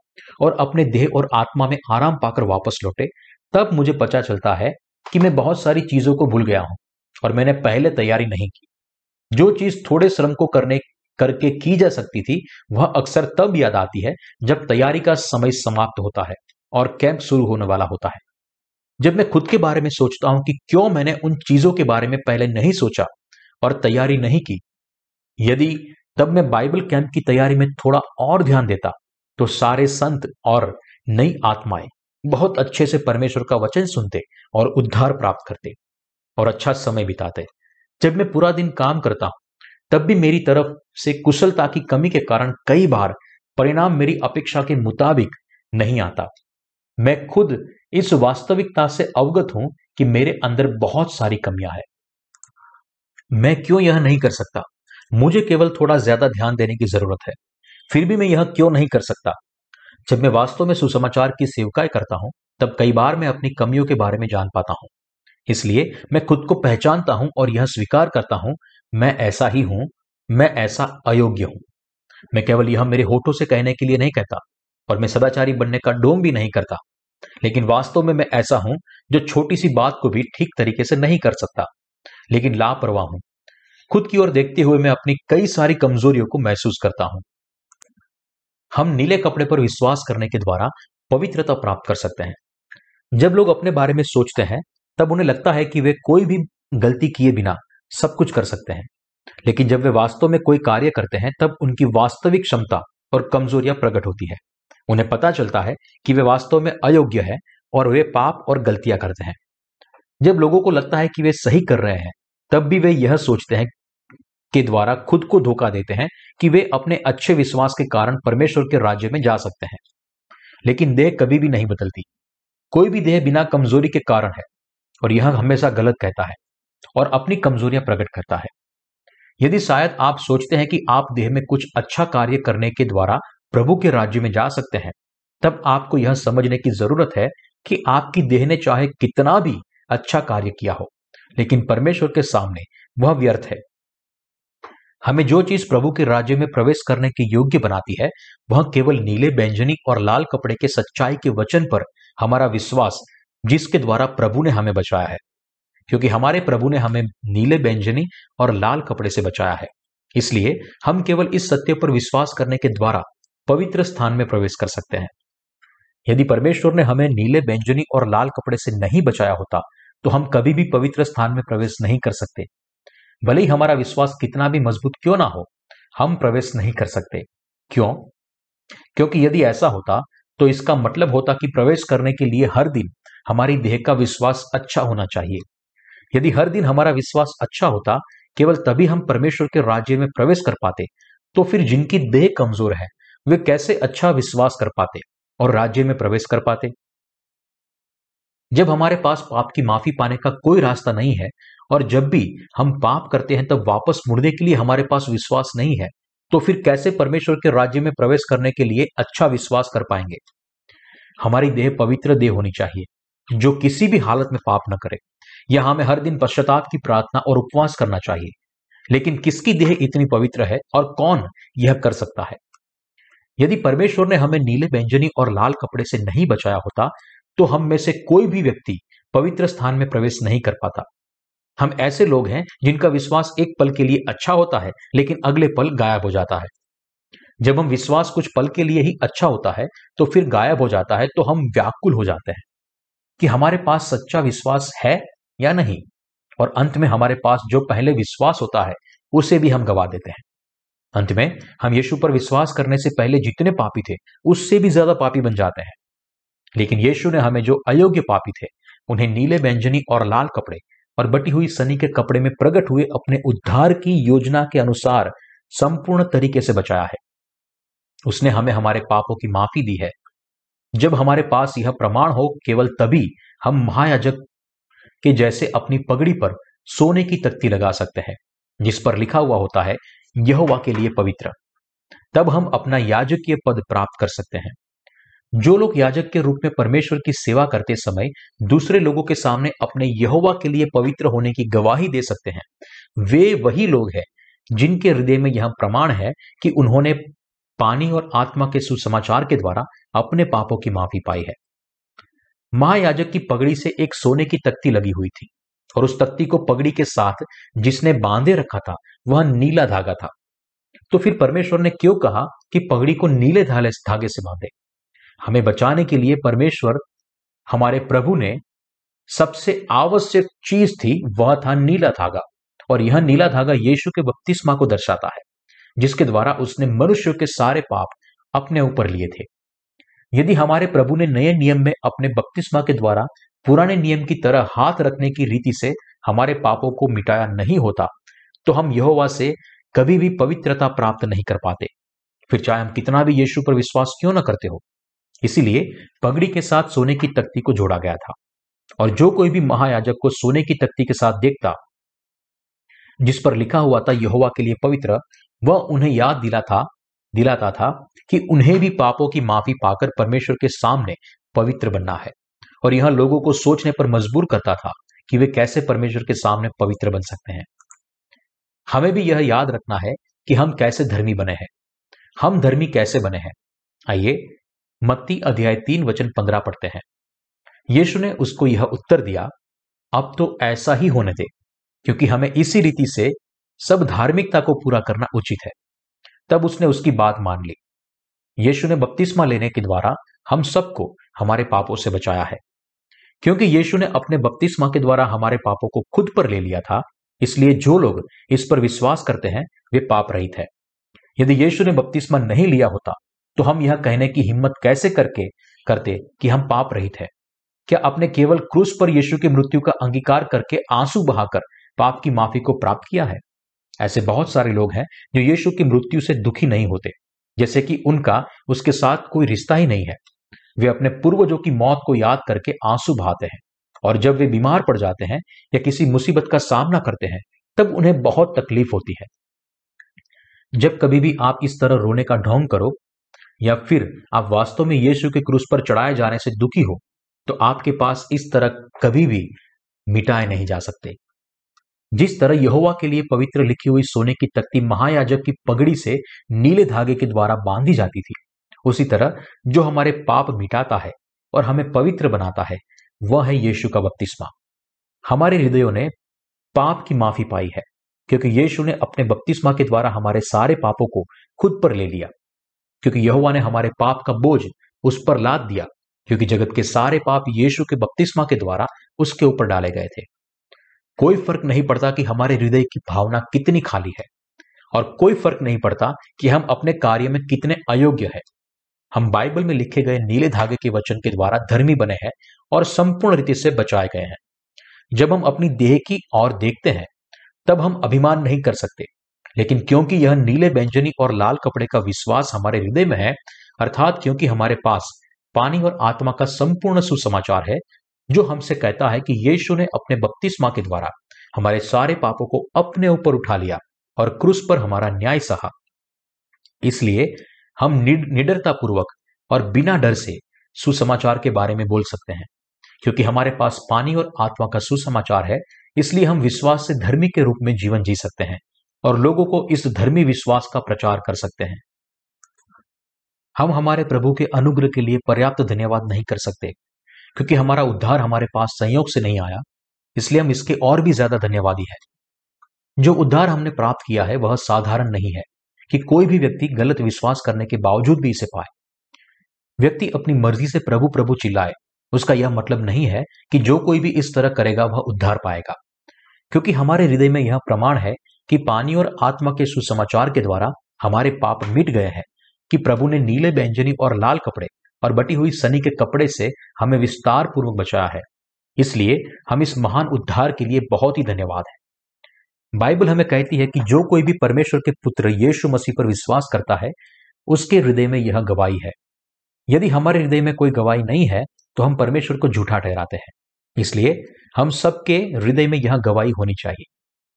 और अपने देह और आत्मा में आराम पाकर वापस लौटे, तब मुझे पता चलता है कि मैं बहुत सारी चीज़ों को भूल गया हूँ और मैंने पहले तैयारी नहीं की। जो चीज़ थोड़े श्रम को करने, करके की जा सकती थी, वह अक्सर तब याद आती है जब तैयारी का समय समाप्त होता है। और कैंप शुरू होने वाला होता है। जब मैं खुद के बारे में सोचता हूँ कि क्यों मैंने उन चीज़ों के बारे में पहले नहीं सोचा और तैयारी नहीं की, यदि तब मैं बाइबल कैंप की तैयारी में थोड़ा और ध्यान देता तो सारे संत और नई आत्माएँ बहुत अच्छे से परमेश्वर का वचन सुनते और उद्धार प्राप्त करते और अच्छा समय बिताते। जब मैं पूरा दिन काम करता हूँ, तब भी मेरी तरफ़ से कुशलता की कमी के कारण कई बार परिणाम मेरी अपेक्षा के मुताबिक नहीं आता। मैं खुद इस वास्तविकता से अवगत हूँ कि मेरे अंदर बहुत सारी कमियाँ हैं। मैं क्यों यह नहीं कर सकता? मुझे केवल थोड़ा ज़्यादा ध्यान देने की ज़रूरत है। फिर भी मैं यह क्यों नहीं कर सकता? जब मैं वास्तव में सुसमाचार की सेवकाई करता हूँ, तब कई बार मैं अपनी कमियों के बारे में जान पाता हूँ। इसलिए मैं खुद को पहचानता हूँ और यह स्वीकार करता हूँ, मैं ऐसा ही हूँ, मैं ऐसा अयोग्य हूँ। मैं केवल यह मेरे होठों से कहने के लिए नहीं कहता और मैं सदाचारी बनने का डोम भी नहीं करता। लेकिन वास्तव में मैं ऐसा हूँ जो छोटी सी बात को भी ठीक तरीके से नहीं कर सकता, लेकिन लापरवाह हूँ। खुद की ओर देखते हुए मैं अपनी कई सारी कमजोरियों को महसूस करता हूँ। हम नीले कपड़े पर विश्वास करने के द्वारा पवित्रता प्राप्त कर सकते हैं। जब लोग अपने बारे में सोचते हैं, तब उन्हें लगता है कि वे कोई भी गलती किए बिना सब कुछ कर सकते हैं। लेकिन जब वे वास्तव में कोई कार्य करते हैं, तब उनकी वास्तविक क्षमता और कमजोरियाँ प्रकट होती है। उन्हें पता चलता है कि वे वास्तव में अयोग्य है और वे पाप और गलतियाँ करते हैं। जब लोगों को लगता है कि वे सही कर रहे हैं, तब भी वे यह सोचते हैं के द्वारा खुद को धोखा देते हैं कि वे अपने अच्छे विश्वास के कारण परमेश्वर के राज्य में जा सकते हैं। लेकिन देह कभी भी नहीं बदलती। कोई भी देह बिना कमज़ोरी के कारण है और यह हमेशा गलत कहता है और अपनी कमजोरियाँ प्रकट करता है। यदि शायद आप सोचते हैं कि आप देह में कुछ अच्छा कार्य करने के द्वारा प्रभु के राज्य में जा सकते हैं, तब आपको यह समझने की ज़रूरत है कि आपकी देह ने चाहे कितना भी अच्छा कार्य किया हो, लेकिन परमेश्वर के सामने वह व्यर्थ है। हमें जो चीज़ प्रभु के राज्य में प्रवेश करने के योग्य बनाती है, वह केवल नीले बैंजनी और लाल कपड़े के सच्चाई के वचन पर हमारा विश्वास, जिसके द्वारा प्रभु ने हमें बचाया है। क्योंकि हमारे प्रभु ने हमें नीले बैंजनी और लाल कपड़े से बचाया है। इसलिए हम केवल इस सत्य पर विश्वास करने के द्वारा पवित्र स्थान में प्रवेश कर सकते हैं। यदि परमेश्वर ने हमें नीले बैंजनी और लाल कपड़े से नहीं बचाया होता तो हम कभी भी पवित्र स्थान में प्रवेश नहीं कर सकते। भले ही हमारा विश्वास कितना भी मज़बूत क्यों ना हो, हम प्रवेश नहीं कर सकते। क्यों? क्योंकि यदि ऐसा होता तो इसका मतलब होता कि प्रवेश करने के लिए हर दिन हमारी देह का विश्वास अच्छा होना चाहिए। यदि हर दिन हमारा विश्वास अच्छा होता, केवल तभी हम परमेश्वर के राज्य में प्रवेश कर पाते तो फिर जिनकी देह कमज़ोर है वे कैसे अच्छा विश्वास कर पाते और राज्य में प्रवेश कर पाते? जब हमारे पास पाप की माफ़ी पाने का कोई रास्ता नहीं है और जब भी हम पाप करते हैं तब वापस मुड़ने के लिए हमारे पास विश्वास नहीं है तो फिर कैसे परमेश्वर के राज्य में प्रवेश करने के लिए अच्छा विश्वास कर पाएँगे? हमारी देह पवित्र देह होनी चाहिए, जो किसी भी हालत में पाप न करे। यह हमें हर दिन पश्चाताप की प्रार्थना और उपवास करना चाहिए। लेकिन किसकी देह इतनी पवित्र है और कौन यह कर सकता है? यदि परमेश्वर ने हमें नीले व्यंजनी और लाल कपड़े से नहीं बचाया होता तो हम में से कोई भी व्यक्ति पवित्र स्थान में प्रवेश नहीं कर पाता। हम ऐसे लोग हैं जिनका विश्वास एक पल के लिए अच्छा होता है, लेकिन अगले पल गायब हो जाता है। जब हम विश्वास कुछ पल के लिए ही अच्छा होता है तो फिर गायब हो जाता है तो हम व्याकुल हो जाते हैं कि हमारे पास सच्चा विश्वास है या नहीं, और अंत में हमारे पास जो पहले विश्वास होता है, उसे भी हम गवा देते हैं। अंत में, हम यीशु पर विश्वास करने से पहले जितने पापी थे, उससे भी ज़्यादा पापी बन जाते हैं। लेकिन यीशु ने हमें जो अयोग्य पापी थे, उन्हें नीले व्यंजनी और लाल कपड़े और बटी हुई सनी के कपड़े में प्रकट हुए अपने उद्धार की योजना के अनुसार संपूर्ण तरीके से बचाया है। उसने हमें हमारे पापों की माफ़ी दी है। जब हमारे पास यह प्रमाण हो, केवल तभी हम महायाजक के जैसे अपनी पगड़ी पर सोने की तख्ती लगा सकते हैं। जिस पर लिखा हुआ होता है, यहोवा के लिए पवित्र। तब हम अपना याजकीय पद प्राप्त कर सकते हैं। जो लोग याजक के रूप में परमेश्वर की सेवा करते समय दूसरे लोगों के सामने अपने यहोवा के लिए पवित्र होने की गवाही दे सकते हैं, वे वही लोग हैं जिनके हृदय में यह प्रमाण है कि उन्होंने पानी और आत्मा के सुसमाचार के द्वारा अपने पापों की माफ़ी पाई है। महायाजक की पगड़ी से एक सोने की तख्ती लगी हुई थी। और उस तख्ती को पगड़ी के साथ जिसने बांधे रखा था, वह नीला धागा था। तो फिर परमेश्वर ने क्यों कहा कि पगड़ी को नीले धागे से बांधे? हमें बचाने के लिए परमेश्वर हमारे प्रभु ने सबसे आवश्यक चीज़ थी, वह था नीला धागा। और यह नीला धागा यीशु के बपतिस्मा को दर्शाता है, जिसके द्वारा उसने मनुष्य के सारे पाप अपने ऊपर लिए थे। यदि हमारे प्रभु ने नए नियम में अपने बपतिस्मा के द्वारा पुराने नियम की तरह हाथ रखने की रीति से हमारे पापों को मिटाया नहीं होता तो हम यहोवा से कभी भी पवित्रता प्राप्त नहीं कर पाते। फिर चाहे हम कितना भी यीशु पर विश्वास क्यों ना करते हो। इसीलिए पगड़ी के साथ सोने की तख्ती को जोड़ा गया था, और जो कोई भी महायाजक को सोने की तख्ती के साथ देखता, जिस पर लिखा हुआ था यहोवा के लिए पवित्र, वह उन्हें याद दिला था दिलाता था कि उन्हें भी पापों की माफ़ी पाकर परमेश्वर के सामने पवित्र बनना है। और यह लोगों को सोचने पर मजबूर करता था कि वे कैसे परमेश्वर के सामने पवित्र बन सकते हैं। हमें भी यह याद रखना है कि हम कैसे धर्मी बने हैं। हम धर्मी कैसे बने हैं? आइए, मत्ती अध्याय तीन वचन पंद्रह पढ़ते हैं। यीशु ने उसको यह उत्तर दिया, अब तो ऐसा ही होने दे, क्योंकि हमें इसी रीति से सब धार्मिकता को पूरा करना उचित है। तब उसने उसकी बात मान ली। यीशु ने बपतिस्मा लेने के द्वारा हम सबको हमारे पापों से बचाया है। क्योंकि यीशु ने अपने बपतिस्मा के द्वारा हमारे पापों को खुद पर ले लिया था, इसलिए जो लोग इस पर विश्वास करते हैं, वे पाप रहित है। यदि यीशु ने बपतिस्मा नहीं लिया होता तो हम यह कहने की हिम्मत कैसे करके करते कि हम पाप रहित है? क्या आपने केवल क्रूस पर यीशु की मृत्यु का अंगीकार करके आँसू बहाकर पाप की माफ़ी को प्राप्त किया है? ऐसे बहुत सारे लोग हैं जो यीशु की मृत्यु से दुखी नहीं होते, जैसे कि उनका उसके साथ कोई रिश्ता ही नहीं है। वे अपने पूर्वजों की मौत को याद करके आँसू बहाते हैं और जब वे बीमार पड़ जाते हैं या किसी मुसीबत का सामना करते हैं, तब उन्हें बहुत तकलीफ़ होती है। जब कभी भी आप इस तरह रोने का ढोंग करो या फिर आप वास्तव में यीशु के क्रूस पर चढ़ाए जाने से दुखी हो तो आपके पास इस तरह कभी भी मिटाए नहीं जा सकते। जिस तरह यहोवा के लिए पवित्र लिखी हुई सोने की तख्ती महायाजक की पगड़ी से नीले धागे के द्वारा बांधी जाती थी उसी तरह जो हमारे पाप मिटाता है और हमें पवित्र बनाता है, वह है यीशु का बपतिस्मा। हमारे हृदयों ने पाप की माफ़ी पाई है, क्योंकि यीशु ने अपने बपतिस्मा के द्वारा हमारे सारे पापों को खुद पर ले लिया। क्योंकि यहुआ ने हमारे पाप का बोझ उस पर लाद दिया, क्योंकि जगत के सारे पाप यीशु के बपतिस्मा के द्वारा उसके ऊपर डाले गए थे। कोई फ़र्क नहीं पड़ता कि हमारे हृदय की भावना कितनी खाली है, और कोई फ़र्क नहीं पड़ता कि हम अपने कार्य में कितने अयोग्य है। हम बाइबल में लिखे गए नीले धागे के वचन के द्वारा धर्मी बने हैं और संपूर्ण रीति से बचाए गए हैं। जब हम अपनी देह की ओर देखते हैं, तब हम अभिमान नहीं कर सकते। लेकिन क्योंकि यह नीले व्यंजनी और लाल कपड़े का विश्वास हमारे हृदय में है, अर्थात क्योंकि हमारे पास पानी और आत्मा का संपूर्ण सुसमाचार है, जो हमसे कहता है कि यीशु ने अपने बपतिस्मा के द्वारा हमारे सारे पापों को अपने ऊपर उठा लिया और क्रूस पर हमारा न्याय सहा। इसलिए हम निडरता पूर्वक और बिना डर से सुसमाचार के बारे में बोल सकते हैं। क्योंकि हमारे पास पानी और आत्मा का सुसमाचार है, इसलिए हम विश्वास से धर्मी के रूप में जीवन जी सकते हैं और लोगों को इस धर्मी विश्वास का प्रचार कर सकते हैं। हम हमारे प्रभु के अनुग्रह के लिए पर्याप्त धन्यवाद नहीं कर सकते, क्योंकि हमारा उद्धार हमारे पास संयोग से नहीं आया, इसलिए हम इसके और भी ज़्यादा धन्यवादी है। जो उद्धार हमने प्राप्त किया है, वह साधारण नहीं है। कि कोई भी व्यक्ति गलत विश्वास करने के बावजूद भी इसे पाए। व्यक्ति अपनी मर्ज़ी से प्रभु प्रभु चिल्लाए। उसका यह मतलब नहीं है कि जो कोई भी इस तरह करेगा, वह उद्धार पाएगा। क्योंकि हमारे हृदय में यह प्रमाण है कि पानी और आत्मा के सुसमाचार के द्वारा हमारे पाप मिट गए हैं कि प्रभु ने नीले व्यंजनी और लाल कपड़े और बटी हुई सनी के कपड़े से हमें विस्तार पूर्वक बचाया है। इसलिए हम इस महान उद्धार के लिए बहुत ही धन्यवाद है। बाइबल हमें कहती है कि जो कोई भी परमेश्वर के पुत्र यीशु मसीह पर विश्वास करता है, उसके हृदय में यह गवाही है। यदि हमारे हृदय में कोई गवाही नहीं है तो हम परमेश्वर को झूठा ठहराते हैं। इसलिए हम सबके हृदय में यह गवाही होनी चाहिए।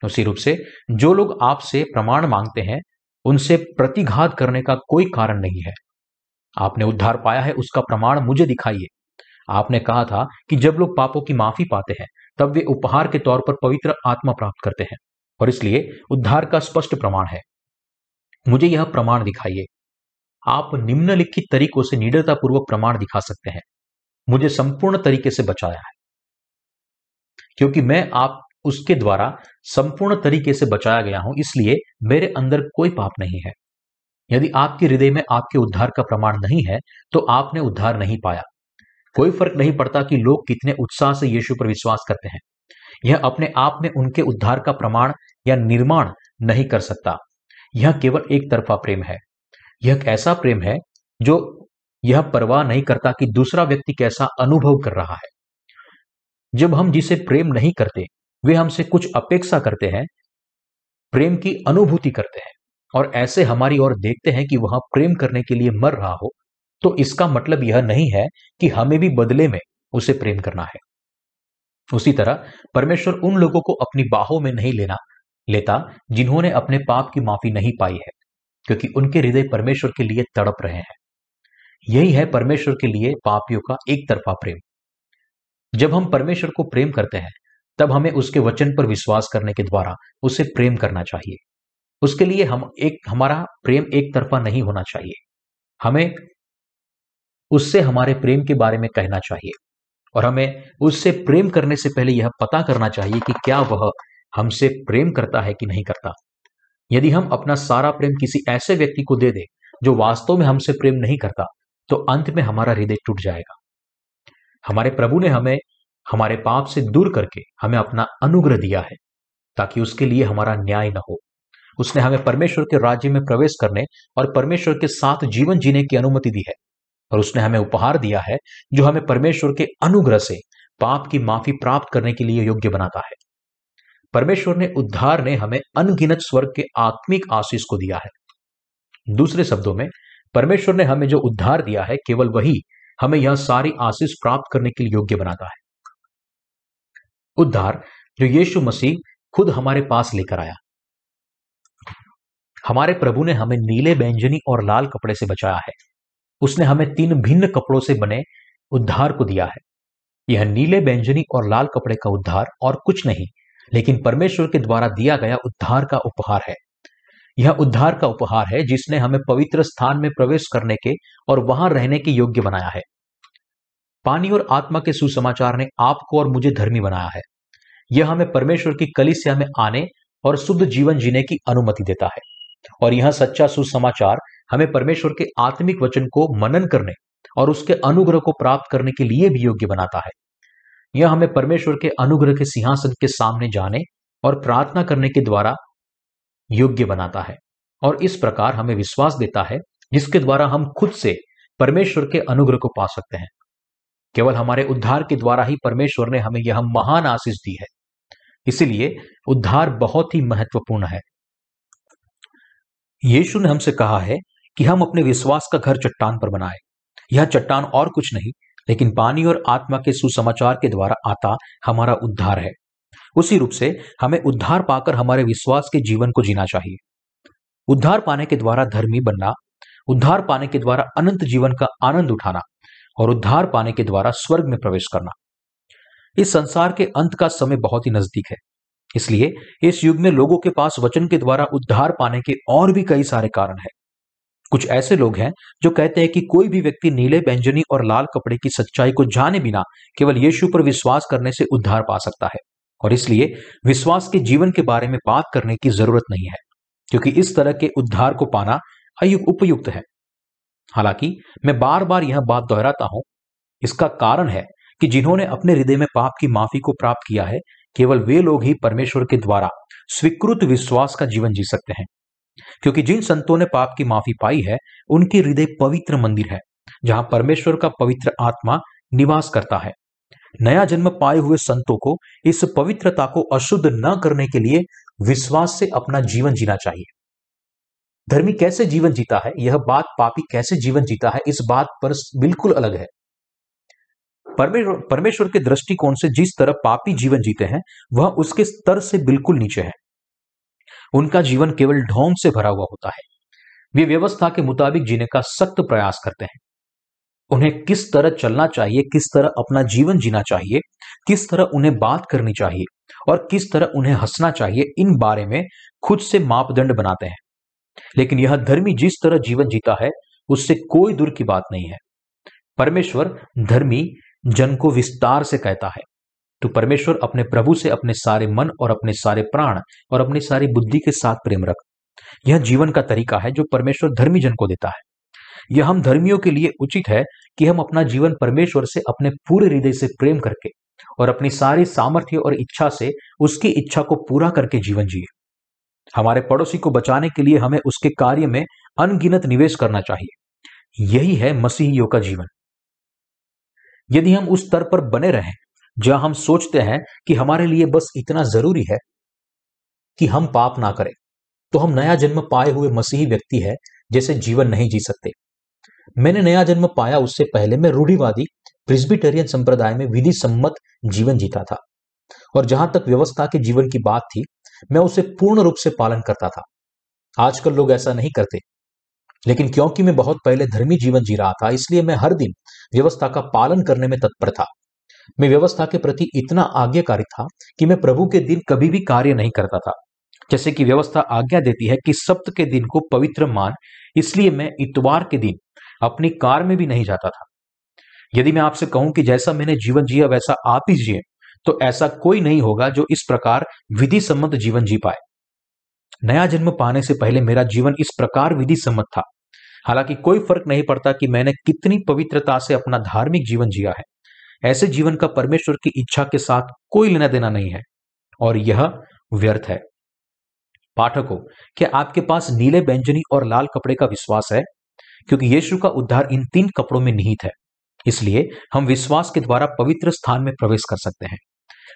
उसी रूप से जो लोग आपसे प्रमाण मांगते हैं, उनसे प्रतिघात करने का कोई कारण नहीं है। आपने उद्धार पाया है, उसका प्रमाण मुझे दिखाइए। आपने कहा था कि जब लोग पापों की माफ़ी पाते हैं, तब वे उपहार के तौर पर पवित्र आत्मा प्राप्त करते हैं। और इसलिए उद्धार का स्पष्ट प्रमाण है। मुझे यह प्रमाण दिखाइए। आप निम्नलिखित तरीकों से निडरतापूर्वक प्रमाण दिखा सकते हैं। मुझे संपूर्ण तरीके से बचाया है। क्योंकि मैं आप, उसके द्वारा संपूर्ण तरीके से बचाया गया हूँ, इसलिए मेरे अंदर कोई पाप नहीं है। यदि आपके हृदय में आपके उद्धार का प्रमाण नहीं है तो आपने उद्धार नहीं पाया। कोई फ़र्क नहीं पड़ता कि लोग कितने उत्साह से यीशु पर विश्वास करते हैं। यह अपने आप में उनके उद्धार का प्रमाण या निर्माण नहीं कर सकता। यह केवल एक तरफा प्रेम है। यह ऐसा प्रेम है जो यह परवाह नहीं करता कि दूसरा व्यक्ति कैसा अनुभव कर रहा है। जब हम जिसे प्रेम नहीं करते, वे हमसे कुछ अपेक्षा करते हैं, प्रेम की अनुभूति करते हैं और ऐसे हमारी ओर देखते हैं कि वह प्रेम करने के लिए मर रहा हो तो इसका मतलब यह नहीं है कि हमें भी बदले में उसे प्रेम करना है। उसी तरह परमेश्वर उन लोगों को अपनी बाहों में नहीं लेना लेता जिन्होंने अपने पाप की माफ़ी नहीं पाई है, क्योंकि उनके हृदय परमेश्वर के लिए तड़प रहे हैं। यही है परमेश्वर के लिए पापियों का एक तरफा प्रेम। जब हम परमेश्वर को प्रेम करते हैं, तब हमें उसके वचन पर विश्वास करने के द्वारा उसे प्रेम करना चाहिए। उसके लिए हम एक, हमारा प्रेम एक तरफा नहीं होना चाहिए। हमें उससे हमारे प्रेम के बारे में कहना चाहिए और हमें उससे प्रेम करने से पहले यह पता करना चाहिए कि क्या वह हमसे प्रेम करता है कि नहीं करता। यदि हम अपना सारा प्रेम किसी ऐसे व्यक्ति को दे दे, जो वास्तव में हमसे प्रेम नहीं करता तो अंत में हमारा हृदय टूट जाएगा। हमारे प्रभु ने हमें, हमारे पाप से दूर करके हमें अपना अनुग्रह दिया है, ताकि उसके लिए हमारा न्याय न हो। उसने हमें परमेश्वर के राज्य में प्रवेश करने और परमेश्वर के साथ जीवन जीने की अनुमति दी है, और उसने हमें उपहार दिया है, जो हमें परमेश्वर के अनुग्रह से पाप की माफ़ी प्राप्त करने के लिए योग्य बनाता है। परमेश्वर ने उद्धार ने हमें अनगिनत स्वर्ग के आत्मिक आशीष को दिया है। दूसरे शब्दों में, परमेश्वर ने हमें जो उद्धार दिया है, केवल वही हमें यह सारी आशीष प्राप्त करने के लिए योग्य बनाता है। उद्धार जो यीशु मसीह खुद हमारे पास लेकर आया। हमारे प्रभु ने हमें नीले बैंजनी और लाल कपड़े से बचाया है। उसने हमें तीन भिन्न कपड़ों से बने उद्धार को दिया है। यह नीले बैंजनी और लाल कपड़े का उद्धार और कुछ नहीं लेकिन परमेश्वर के द्वारा दिया गया उद्धार का उपहार है। यह उद्धार का उपहार है जिसने हमें पवित्र स्थान में प्रवेश करने के और वहाँ रहने के योग्य बनाया है। पानी और आत्मा के सुसमाचार ने आपको और मुझे धर्मी बनाया है। यह हमें परमेश्वर की कलिसिया में आने और शुद्ध जीवन जीने की अनुमति देता है। और यह सच्चा सुसमाचार हमें परमेश्वर के आत्मिक वचन को मनन करने और उसके अनुग्रह को प्राप्त करने के लिए भी योग्य बनाता है। यह हमें परमेश्वर के अनुग्रह के सिंहासन के सामने जाने और प्रार्थना करने के द्वारा योग्य बनाता है और इस प्रकार हमें विश्वास देता है, जिसके द्वारा हम खुद से परमेश्वर के अनुग्रह को पा सकते हैं। केवल हमारे उद्धार के द्वारा ही परमेश्वर ने हमें यह महान आशीष दी है। इसीलिए उद्धार बहुत ही महत्वपूर्ण है। यीशु ने हमसे कहा है कि हम अपने विश्वास का घर चट्टान पर बनाए। यह चट्टान और कुछ नहीं लेकिन पानी और आत्मा के सुसमाचार के द्वारा आता हमारा उद्धार है। उसी रूप से हमें उद्धार पाकर हमारे विश्वास के जीवन को जीना चाहिए। उद्धार पाने के द्वारा धर्मी बनना, उद्धार पाने के द्वारा अनंत जीवन का आनंद उठाना और उद्धार पाने के द्वारा स्वर्ग में प्रवेश करना। इस संसार के अंत का समय बहुत ही नज़दीक है। इसलिए इस युग में लोगों के पास वचन के द्वारा उद्धार पाने के और भी कई सारे कारण हैं। कुछ ऐसे लोग हैं जो कहते हैं कि कोई भी व्यक्ति नीले बैंजनी और लाल कपड़े की सच्चाई को जाने बिना केवल यीशु पर विश्वास करने से उद्धार पा सकता है। और इसलिए विश्वास के जीवन के बारे में बात करने की ज़रूरत नहीं है, क्योंकि इस तरह के उद्धार को पाना उपयुक्त है। हालाँकि, मैं बार बार यह बात दोहराता हूँ, इसका कारण है कि जिन्होंने अपने हृदय में पाप की माफ़ी को प्राप्त किया है, केवल वे लोग ही परमेश्वर के द्वारा स्वीकृत विश्वास का जीवन जी सकते हैं। क्योंकि जिन संतों ने पाप की माफ़ी पाई है, उनके हृदय पवित्र मंदिर है, जहाँ परमेश्वर का पवित्र आत्मा निवास करता है। नया जन्म पाए हुए संतों को इस पवित्रता को अशुद्ध न करने के लिए विश्वास से अपना जीवन जीना चाहिए। धर्मी कैसे जीवन जीता है? यह बात पापी कैसे जीवन जीता है? इस बात पर बिल्कुल अलग है। परमेश्वर के दृष्टिकोण से जिस तरह पापी जीवन जीते हैं, वह उसके स्तर से बिल्कुल नीचे है। उनका जीवन केवल ढोंग से भरा हुआ होता है। वे व्यवस्था के मुताबिक जीने का सख्त प्रयास करते हैं। उन्हें किस तरह चलना चाहिए, किस तरह अपना जीवन जीना चाहिए, किस तरह उन्हें बात करनी चाहिए और किस तरह उन्हें हंसना चाहिए, इन बारे में खुद से मापदंड बनाते हैं। लेकिन यह धर्मी जिस तरह जीवन जीता है, उससे कोई दूर की बात नहीं है। परमेश्वर धर्मी जन को विस्तार से कहता है। तो परमेश्वर अपने प्रभु से अपने सारे मन और अपने सारे प्राण और अपनी सारी बुद्धि के साथ प्रेम रख। यह जीवन का तरीका है जो परमेश्वर धर्मी जन को देता है। यह हम धर्मियों के लिए उचित है कि हम अपना जीवन परमेश्वर से अपने पूरे हृदय से प्रेम करके और अपनी सारी सामर्थ्य और इच्छा से उसकी इच्छा को पूरा करके जीवन जिए। हमारे पड़ोसी को बचाने के लिए हमें उसके कार्य में अनगिनत निवेश करना चाहिए। यही है मसीहियों का जीवन। यदि हम उस स्तर पर बने रहें जहाँ हम सोचते हैं कि हमारे लिए बस इतना ज़रूरी है कि हम पाप ना करें। तो हम नया जन्म पाए हुए मसीही व्यक्ति है, जैसे जीवन नहीं जी सकते। मैंने नया जन्म पाया उससे पहले मैं रूढ़ीवादी, प्रिस्बिटेरियन संप्रदाय में विधि सम्मत जीवन जीता था। और जहाँ तक व्यवस्था के जीवन की बात थी, मैं उसे पूर्ण रूप से पालन करता था। आजकल लोग ऐसा नहीं करते। लेकिन क्योंकि मैं बहुत पहले धर्मी जीवन जी रहा था, इसलिए मैं हर दिन व्यवस्था का पालन करने में तत्पर था। मैं व्यवस्था के प्रति इतना आज्ञाकारी था कि मैं प्रभु के दिन कभी भी कार्य नहीं करता था। जैसे कि व्यवस्था आज्ञा देती है कि सप्त के दिन को पवित्र मान, इसलिए मैं इतवार के दिन अपनी कार में भी नहीं जाता था। यदि मैं आपसे कहूँ कि जैसा मैंने जीवन जिया, वैसा आप ही जिए तो ऐसा कोई नहीं होगा जो इस प्रकार विधि सम्मत जीवन जी पाए। नया जन्म पाने से पहले मेरा जीवन इस प्रकार विधि सम्मत था। हालाँकि कोई फ़र्क नहीं पड़ता कि मैंने कितनी पवित्रता से अपना धार्मिक जीवन जिया है। ऐसे जीवन का परमेश्वर की इच्छा के साथ कोई लेना देना नहीं है, और यह व्यर्थ है। पाठकों, क्या आपके पास नीले व्यंजनी और लाल कपड़े का विश्वास है? क्योंकि यीशु का उद्धार इन तीन कपड़ों में निहित है। इसलिए हम विश्वास के द्वारा पवित्र स्थान में प्रवेश कर सकते हैं।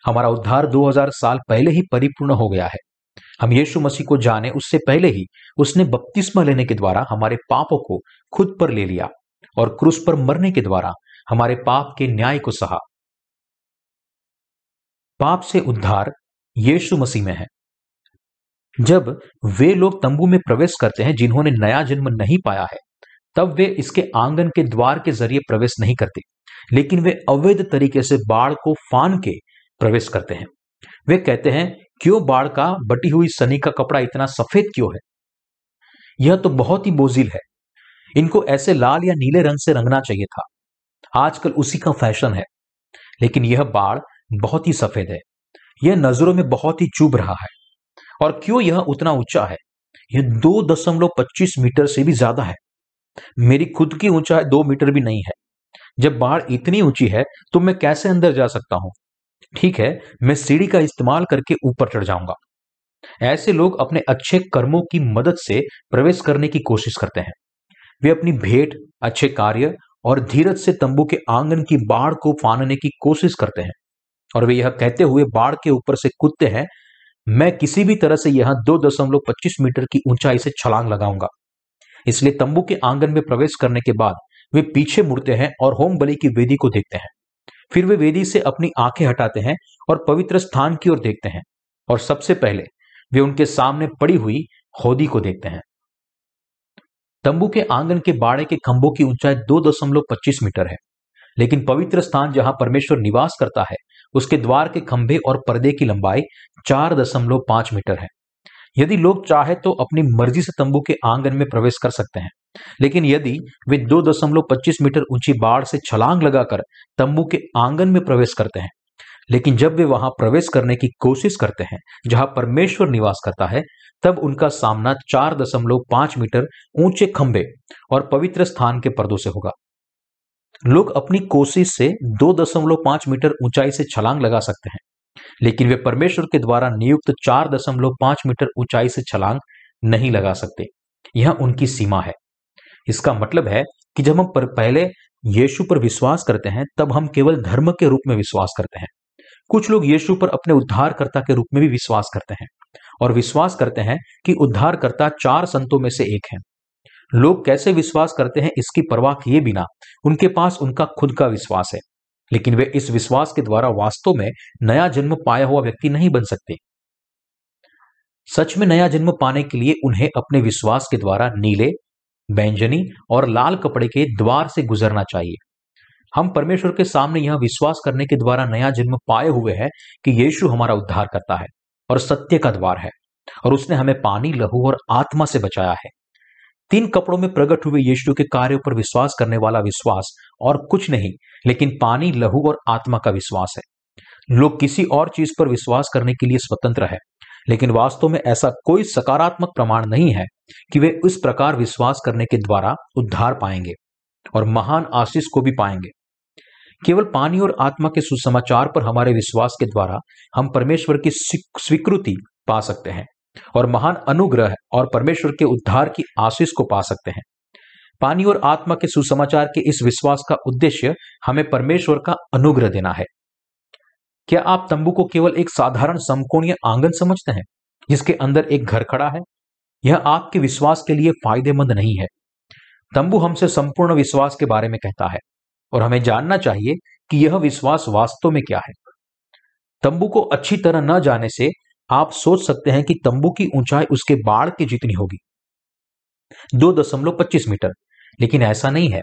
हमारा उद्धार 2000 साल पहले ही परिपूर्ण हो गया है। हम यीशु मसीह को जाने उससे पहले ही उसने बपतिस्मा लेने के द्वारा हमारे पापों को खुद पर ले लिया और क्रूस पर मरने के द्वारा हमारे पाप के न्याय को सहा। पाप से उद्धार यीशु मसीह में है। जब वे लोग तंबू में प्रवेश करते हैं, जिन्होंने नया जन्म नहीं पाया है, तब वे इसके आँगन के द्वार के ज़रिए प्रवेश नहीं करते, लेकिन वे अवैध तरीके से बाढ़ को फान के प्रवेश करते हैं। वे कहते हैं, क्यों बाढ़ का बटी हुई सनी का कपड़ा इतना सफ़ेद क्यों है? यह तो बहुत ही बोझिल है। इनको ऐसे लाल या नीले रंग से रंगना चाहिए था। आजकल उसी का फ़ैशन है। लेकिन यह बाढ़ बहुत ही सफ़ेद है। यह नज़रों में बहुत ही चुभ रहा है। और क्यों यह उतना ऊँचा है? यह दो दशमलव पच्चीस मीटर से भी ज़्यादा है। मेरी खुद की ऊंचाई दो मीटर भी नहीं है। जब बाढ़ इतनी ऊँची है तो मैं कैसे अंदर जा सकता हूँ? ठीक है, मैं सीढ़ी का इस्तेमाल करके ऊपर चढ़ जाऊँगा। ऐसे लोग अपने अच्छे कर्मों की मदद से प्रवेश करने की कोशिश करते हैं। वे अपनी भेंट, अच्छे कार्य और धीरज से तंबू के आँगन की बाढ़ को फानने की कोशिश करते हैं। और वे यह कहते हुए बाढ़ के ऊपर से कूदते हैं, मैं किसी भी तरह से यहाँ दो दशमलव पच्चीस मीटर की ऊंचाई से छलांग लगाऊँगा। इसलिए तंबू के आँगन में प्रवेश करने के बाद वे पीछे मुड़ते हैं और होम बलि की वेदी को देखते हैं। फिर वे वेदी से अपनी आँखें हटाते हैं और पवित्र स्थान की ओर देखते हैं और सबसे पहले वे उनके सामने पड़ी हुई होदी को देखते हैं। तंबू के आँगन के बाड़े के खंभों की ऊंचाई दो दशमलव पच्चीस मीटर है। लेकिन पवित्र स्थान जहाँ परमेश्वर निवास करता है, उसके द्वार के खंभे और पर्दे की लंबाई चार दशमलव पाँच मीटर है। यदि लोग चाहे तो अपनी मर्ज़ी से तंबू के आँगन में प्रवेश कर सकते हैं, लेकिन यदि वे दो दशमलव पच्चीस मीटर ऊँची बाढ़ से छलांग लगाकर तंबू के आँगन में प्रवेश करते हैं लेकिन जब वे वहाँ प्रवेश करने की कोशिश करते हैं, जहाँ परमेश्वर निवास करता है, तब उनका सामना चार दशमलव पाँच मीटर ऊँचे खंभे और पवित्र स्थान के पर्दों से होगा। लोग अपनी कोशिश से दो दशमलव पाँच मीटर ऊंचाई से छलांग लगा सकते हैं, लेकिन वे परमेश्वर के द्वारा नियुक्त चार दशमलव पाँच मीटर ऊंचाई से छलांग नहीं लगा सकते। यह उनकी सीमा है। इसका मतलब है कि जब हम पहले यीशु पर विश्वास करते हैं, तब हम केवल धर्म के रूप में विश्वास करते हैं। कुछ लोग यीशु पर अपने उद्धारकर्ता के रूप में भी विश्वास करते हैं और विश्वास करते हैं कि उद्धारकर्ता चार संतों में से एक है। लोग कैसे विश्वास करते हैं इसकी परवाह किए बिना, उनके पास उनका खुद का विश्वास है। लेकिन वे इस विश्वास के द्वारा वास्तव में नया जन्म पाया हुआ व्यक्ति नहीं बन सकते। सच में नया जन्म पाने के लिए उन्हें अपने विश्वास के द्वारा नीले, बैंजनी और लाल कपड़े के द्वार से गुजरना चाहिए। हम परमेश्वर के सामने यह विश्वास करने के द्वारा नया जन्म पाए हुए हैं कि यीशु हमारा उद्धार करता है और सत्य का द्वार है और उसने हमें पानी, लहू और आत्मा से बचाया है। तीन कपड़ों में प्रकट हुए यीशु के कार्यों पर विश्वास करने वाला विश्वास और कुछ नहीं, लेकिन पानी, लहू और आत्मा का विश्वास है। लोग किसी और चीज़ पर विश्वास करने के लिए स्वतंत्र है, लेकिन वास्तव में ऐसा कोई सकारात्मक प्रमाण नहीं है कि वे इस प्रकार विश्वास करने के द्वारा उद्धार पाएँगे। और महान आशीष को भी पाएँगे। केवल पानी और आत्मा के सुसमाचार पर हमारे विश्वास के द्वारा हम परमेश्वर की स्वीकृति पा सकते हैं और महान अनुग्रह और परमेश्वर के उद्धार की आशीष को पा सकते हैं। पानी और आत्मा के सुसमाचार के इस विश्वास का उद्देश्य हमें परमेश्वर का अनुग्रह देना है। क्या आप तंबू को केवल एक साधारण समकोणीय आँगन समझते हैं, जिसके अंदर एक घर खड़ा है? यह आपके विश्वास के लिए फ़ायदेमंद नहीं है। तंबू हमसे संपूर्ण विश्वास के बारे में कहता है और हमें जानना चाहिए कि यह विश्वास वास्तव में क्या है। तंबू को अच्छी तरह न जाने से आप सोच सकते हैं कि तंबू की ऊंचाई उसके बाढ़ की जितनी होगी। दो दशमलव पच्चीस मीटर। लेकिन ऐसा नहीं है।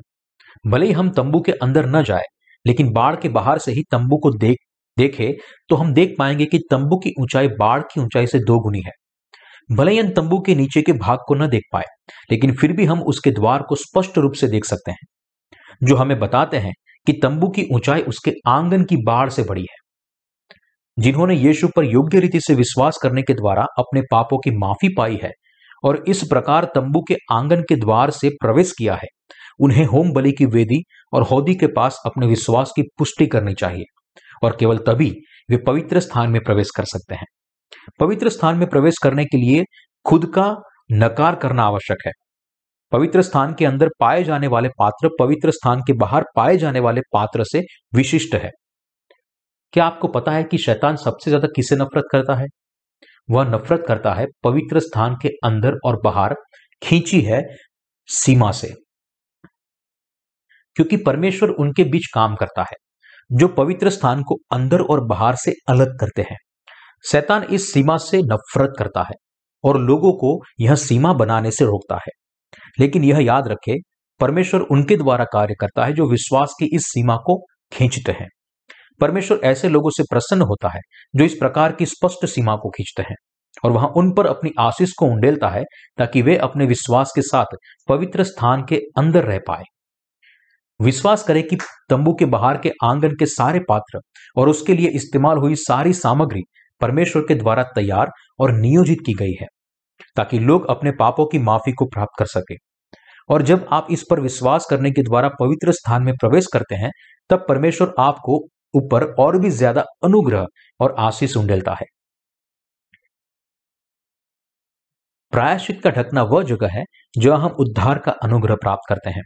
भले ही हम तंबू के अंदर न जाए, लेकिन बाढ़ के बाहर से ही तंबू को देख, देखे तो हम देख पाएँगे कि तंबू की ऊंचाई बाढ़ की ऊंचाई से दो गुनी है। भले ही तंबू के नीचे के भाग को न देख पाए, लेकिन फिर भी हम उसके द्वार को स्पष्ट रूप से देख सकते हैं, जो हमें बताते हैं कि तंबू की ऊंचाई उसके आँगन की बाढ़ से बड़ी है। जिन्होंने यीशु पर योग्य रीति से विश्वास करने के द्वारा अपने पापों की माफ़ी पाई है और इस प्रकार तंबू के आँगन के द्वार से प्रवेश किया है, उन्हें होम बलि की वेदी और हौदी के पास अपने विश्वास की पुष्टि करनी चाहिए और केवल तभी वे पवित्र स्थान में प्रवेश कर सकते हैं। पवित्र स्थान में प्रवेश करने के लिए खुद का नकार करना आवश्यक है। पवित्र स्थान के अंदर पाए जाने वाले पात्र पवित्र स्थान के बाहर पाए जाने वाले पात्र से विशिष्ट है। क्या आपको पता है कि शैतान सबसे ज़्यादा किसे नफरत करता है? वह नफरत करता है पवित्र स्थान के अंदर और बाहर खींची है सीमा से। क्योंकि परमेश्वर उनके बीच काम करता है, जो पवित्र स्थान को अंदर और बाहर से अलग करते हैं। शैतान इस सीमा से नफरत करता है और लोगों को यह सीमा बनाने से रोकता है। लेकिन यह याद रखे, परमेश्वर उनके द्वारा कार्य करता है जो विश्वास की इस सीमा को खींचते हैं। परमेश्वर ऐसे लोगों से प्रसन्न होता है जो इस प्रकार की स्पष्ट सीमा को खींचते हैं और वहाँ उन पर अपनी आशीष को उंडेलता है ताकि वे अपने विश्वास के साथ पवित्र स्थान के अंदर रह पाए। विश्वास करें कि तंबू के बाहर के आँगन के सारे पात्र और उसके लिए इस्तेमाल हुई सारी सामग्री परमेश्वर के द्वारा तैयार और नियोजित की गई है, ताकि लोग अपने पापों की माफ़ी को प्राप्त कर सके। और जब आप इस पर विश्वास करने के द्वारा पवित्र स्थान में प्रवेश करते हैं, तब परमेश्वर आपको ऊपर और भी ज़्यादा अनुग्रह और आशीष उंडेलता है। प्रायश्चित का ढकना वह जगह है, जहाँ हम उद्धार का अनुग्रह प्राप्त करते हैं।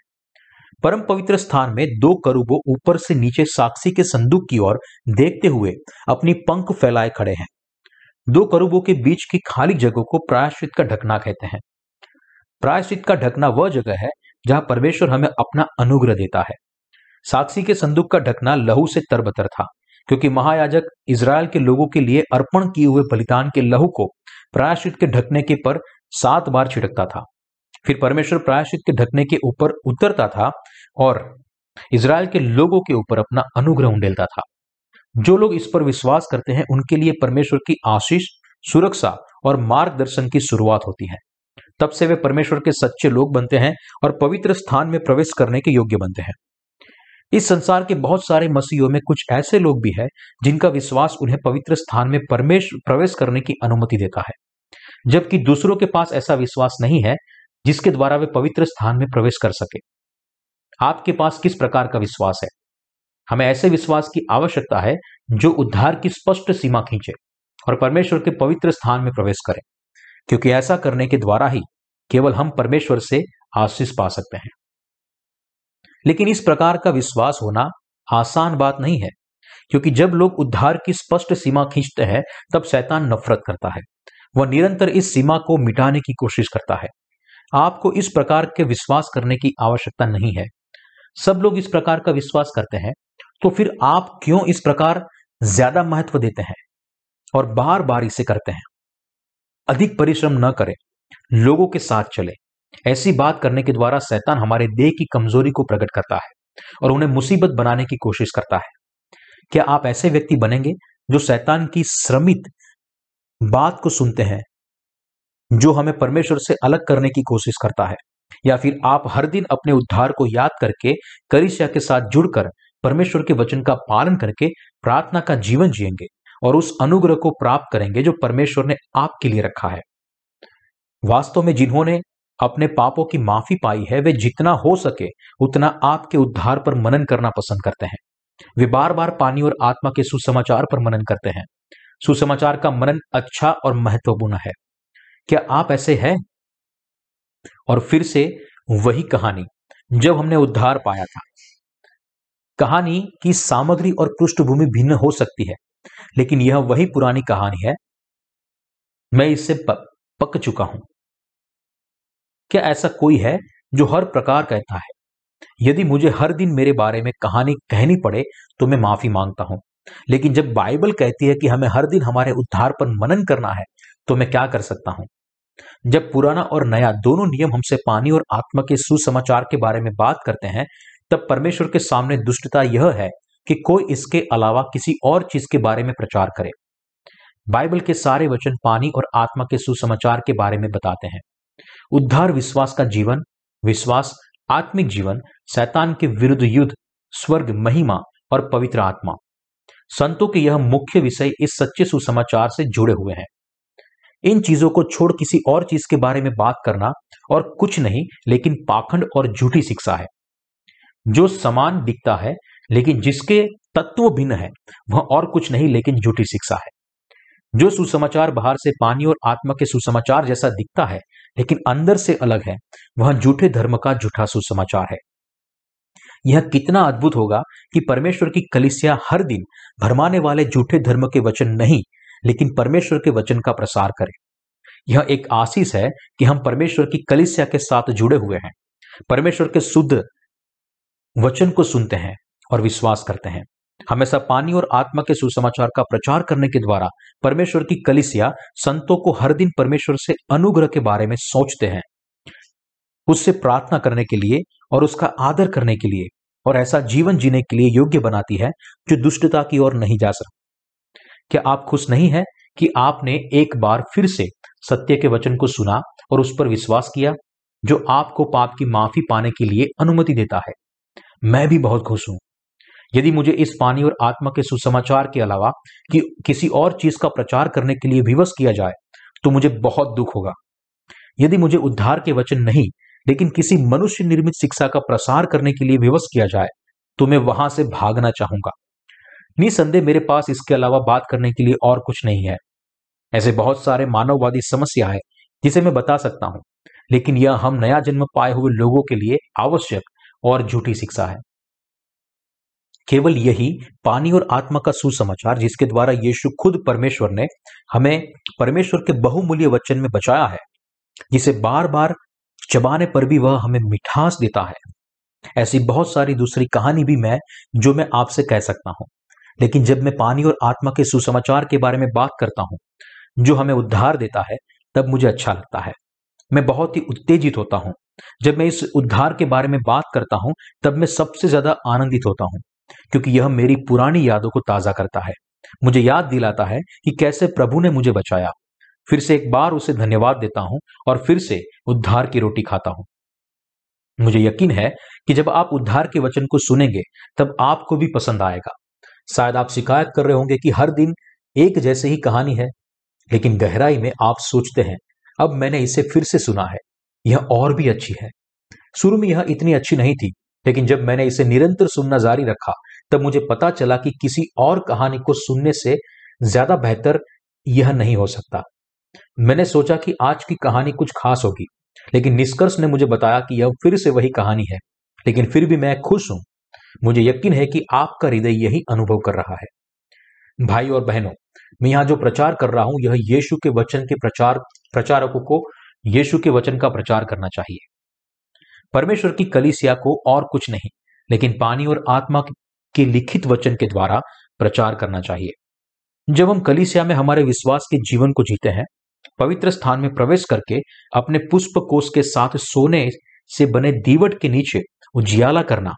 परम पवित्र स्थान में दो करूबो ऊपर से नीचे साक्षी के संदूक की ओर देखते हुए अपनी पंख फैलाए खड़े हैं। दो करूबों के बीच की खाली जगह को प्रायश्चित का ढकना कहते हैं। प्रायश्चित का ढकना वह जगह है जहाँ परमेश्वर हमें अपना अनुग्रह देता है। साक्षी के संदूक का ढकना लहू से तरबतर था, क्योंकि महायाजक इसराइल के लोगों के लिए अर्पण किए हुए बलिदान के लहू को प्रायश्चित के ढकने के पर सात बार छिड़कता था। फिर परमेश्वर प्रायश्चित के ढकने के ऊपर उतरता था और इसराइल के लोगों के ऊपर अपना अनुग्रह उंडेलता था। जो लोग इस पर विश्वास करते हैं, उनके लिए परमेश्वर की आशीष, सुरक्षा और मार्गदर्शन की शुरुआत होती है। तब से वे परमेश्वर के सच्चे लोग बनते हैं और पवित्र स्थान में प्रवेश करने के योग्य बनते हैं। इस संसार के बहुत सारे मसीहों में कुछ ऐसे लोग भी हैं, जिनका विश्वास उन्हें पवित्र स्थान में परमेश, प्रवेश करने की अनुमति देता है। जबकि दूसरों के पास ऐसा विश्वास नहीं है जिसके द्वारा वे पवित्र स्थान में प्रवेश कर सके। आपके पास किस प्रकार का विश्वास है? हमें ऐसे विश्वास की आवश्यकता है जो उद्धार की स्पष्ट सीमा खींचे और परमेश्वर के पवित्र स्थान में प्रवेश करें, क्योंकि ऐसा करने के द्वारा ही केवल हम परमेश्वर से आशीष पा सकते हैं। लेकिन इस प्रकार का विश्वास होना आसान बात नहीं है, क्योंकि जब लोग उद्धार की स्पष्ट सीमा खींचते हैं, तब शैतान नफरत करता है। वह निरंतर इस सीमा को मिटाने की कोशिश करता है। आपको इस प्रकार के विश्वास करने की आवश्यकता नहीं है। सब लोग इस प्रकार का विश्वास करते हैं तो फिर आप क्यों इस प्रकार ज़्यादा महत्व देते हैं और बार बार इसे करते हैं? अधिक परिश्रम न करें, लोगों के साथ चले। ऐसी बात करने के द्वारा शैतान हमारे देह की कमज़ोरी को प्रकट करता है और उन्हें मुसीबत बनाने की कोशिश करता है। क्या आप ऐसे व्यक्ति बनेंगे जो शैतान की श्रमित बात को सुनते हैं जो हमें परमेश्वर से अलग करने की कोशिश करता है, या फिर आप हर दिन अपने उद्धार को याद करके, करिशिया के साथ जुड़कर, परमेश्वर के वचन का पालन करके, प्रार्थना का जीवन जिएँगे और उस अनुग्रह को प्राप्त करेंगे जो परमेश्वर ने आपके लिए रखा है। वास्तव में जिन्होंने अपने पापों की माफ़ी पाई है, वे जितना हो सके उतना आपके उद्धार पर मनन करना पसंद करते हैं। वे बार बार पानी और आत्मा के सुसमाचार पर मनन करते हैं। सुसमाचार का मनन अच्छा और महत्वपूर्ण है। क्या आप ऐसे हैं? और फिर से वही कहानी, जब हमने उद्धार पाया था। कहानी की सामग्री और पृष्ठभूमि भिन्न हो सकती है, लेकिन यह वही पुरानी कहानी है। मैं इससे पक चुका हूँ। क्या ऐसा कोई है जो हर प्रकार कहता है? यदि मुझे हर दिन मेरे बारे में कहानी कहनी पड़े तो मैं माफ़ी माँगता हूँ। लेकिन जब बाइबल कहती है कि हमें हर दिन हमारे उद्धार पर मनन करना है तो मैं क्या कर सकता हूँ? जब पुराना और नया दोनों नियम हमसे पानी और आत्मा के सुसमाचार के बारे में बात करते हैं, तब परमेश्वर के सामने दुष्टता यह है कि कोई इसके अलावा किसी और चीज़ के बारे में प्रचार करे। बाइबल के सारे वचन पानी और आत्मा के सुसमाचार के बारे में बताते हैं। उद्धार विश्वास का जीवन, विश्वास, आत्मिक जीवन, शैतान के विरुद्ध युद्ध, स्वर्ग, महिमा और पवित्र आत्मा। संतों के यह मुख्य विषय इस सच्चे सुसमाचार से जुड़े हुए हैं। इन चीज़ों को छोड़ किसी और चीज़ के बारे में बात करना और कुछ नहीं, लेकिन पाखंड और झूठी शिक्षा है। जो समान दिखता है, लेकिन जिसके तत्व भिन्न है, वह और कुछ नहीं, लेकिन झूठी शिक्षा है। जो सुसमाचार बाहर से पानी और आत्मा के सुसमाचार जैसा दिखता है, लेकिन अंदर से अलग है, वह झूठे धर्म का झूठा सुसमाचार है। यह कितना अद्भुत होगा कि परमेश्वर की कलिसिया हर दिन भरमाने वाले झूठे धर्म के वचन नहीं लेकिन परमेश्वर के वचन का प्रसार करें। यह एक आशीष है कि हम परमेश्वर की कलिसिया के साथ जुड़े हुए हैं। परमेश्वर के शुद्ध वचन को सुनते हैं और विश्वास करते हैं। हमेशा पानी और आत्मा के सुसमाचार का प्रचार करने के द्वारा परमेश्वर की कलिसिया संतों को हर दिन परमेश्वर से अनुग्रह के बारे में सोचते हैं। उससे प्रार्थना करने के लिए और उसका आदर करने के लिए और ऐसा जीवन जीने के लिए योग्य बनाती है जो दुष्टता की ओर नहीं जा सकता। क्या आप खुश नहीं है कि आपने एक बार फिर से सत्य के वचन को सुना और उस पर विश्वास किया, जो आपको पाप की माफ़ी पाने के लिए अनुमति देता है? मैं भी बहुत खुश हूँ। यदि मुझे इस पानी और आत्मा के सुसमाचार के अलावा कि, किसी और चीज़ का प्रचार करने के लिए विवश किया जाए तो मुझे बहुत दुख होगा। यदि मुझे उद्धार के वचन नहीं, लेकिन किसी मनुष्य निर्मित शिक्षा का प्रसार करने के लिए विवश किया जाए तो मैं वहाँ से भागना चाहूँगा। निसंदेह मेरे पास इसके अलावा बात करने के लिए और कुछ नहीं है। ऐसे बहुत सारे मानववादी समस्या है, जिसे मैं बता सकता हूँ, लेकिन यह हम नया जन्म पाए हुए लोगों के लिए आवश्यक और झूठी शिक्षा है। केवल यही पानी और आत्मा का सुसमाचार जिसके द्वारा यीशु खुद परमेश्वर ने हमें परमेश्वर के बहुमूल्य वचन में बचाया है, जिसे बार बार चबाने पर भी वह हमें मिठास देता है। ऐसी बहुत सारी दूसरी कहानी भी मैं, जो मैं आपसे कह सकता हूँ। लेकिन जब मैं पानी और आत्मा के सुसमाचार के बारे में बात करता हूँ, जो हमें उद्धार देता है, तब मुझे अच्छा लगता है। मैं बहुत ही उत्तेजित होता हूँ। जब मैं इस उद्धार के बारे में बात करता हूँ, तब मैं सबसे ज़्यादा आनंदित होता हूँ, क्योंकि यह मेरी पुरानी यादों को ताज़ा करता है। मुझे याद दिलाता है कि कैसे प्रभु ने मुझे बचाया। फिर से एक बार उसे धन्यवाद देता हूँ और फिर से उद्धार की रोटी खाता हूँ। मुझे यकीन है कि जब आप उद्धार के वचन को सुनेंगे, तब आपको भी पसंद आएगा। शायद आप शिकायत कर रहे होंगे कि हर दिन एक जैसे ही कहानी है, लेकिन गहराई में आप सोचते हैं, अब मैंने इसे फिर से सुना है, यह और भी अच्छी है। शुरू में यह इतनी अच्छी नहीं थी, लेकिन जब मैंने इसे निरंतर सुनना जारी रखा, तब मुझे पता चला कि किसी और कहानी को सुनने से ज़्यादा बेहतर यह नहीं हो सकता। मैंने सोचा कि आज की कहानी कुछ खास होगी, लेकिन निष्कर्ष ने मुझे बताया कि यह फिर से वही कहानी है, लेकिन फिर भी मैं खुश हूँ। मुझे यकीन है कि आपका हृदय यही अनुभव कर रहा है। भाई और बहनों, मैं यहाँ जो प्रचार कर रहा हूँ, यह यीशु के वचन के प्रचार, प्रचारकों को यीशु के वचन का प्रचार करना चाहिए। परमेश्वर की कलिसिया को और कुछ नहीं, लेकिन पानी और आत्मा के लिखित वचन के द्वारा प्रचार करना चाहिए। जब हम कलिसिया में हमारे विश्वास के जीवन को जीते हैं, पवित्र स्थान में प्रवेश करके अपने पुष्प कोष के साथ सोने से बने दीवट के नीचे उजियाला करना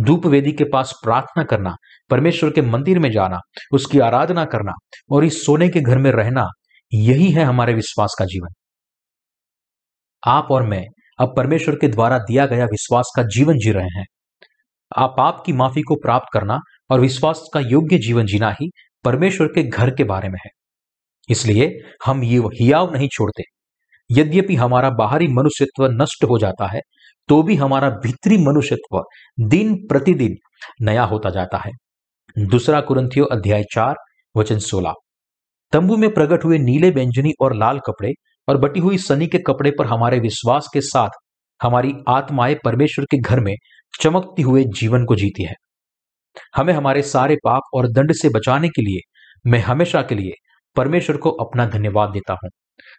धूप वेदी के पास प्रार्थना करना, परमेश्वर के मंदिर में जाना, उसकी आराधना करना और इस सोने के घर में रहना, यही है हमारे विश्वास का जीवन। आप और मैं अब परमेश्वर के द्वारा दिया गया विश्वास का जीवन जी रहे हैं। आप पाप की माफ़ी को प्राप्त करना और विश्वास का योग्य जीवन जीना ही परमेश्वर के घर के बारे में है। इसलिए हम ये हियाव नहीं छोड़ते। यद्यपि हमारा बाहरी मनुष्यत्व नष्ट हो जाता है तो भी हमारा भीतरी मनुष्यत्व दिन प्रतिदिन नया होता जाता है। दूसरा कुरंथियो अध्याय चार, वचन सोलह। तंबू में प्रकट हुए नीले व्यंजनी और लाल कपड़े और बटी हुई सनी के कपड़े पर हमारे विश्वास के साथ हमारी आत्माएँ परमेश्वर के घर में चमकती हुए जीवन को जीती है। हमें हमारे सारे पाप और दंड से बचाने के लिए, मैं हमेशा के लिए परमेश्वर को अपना धन्यवाद देता हूँ।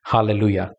हालेलुया।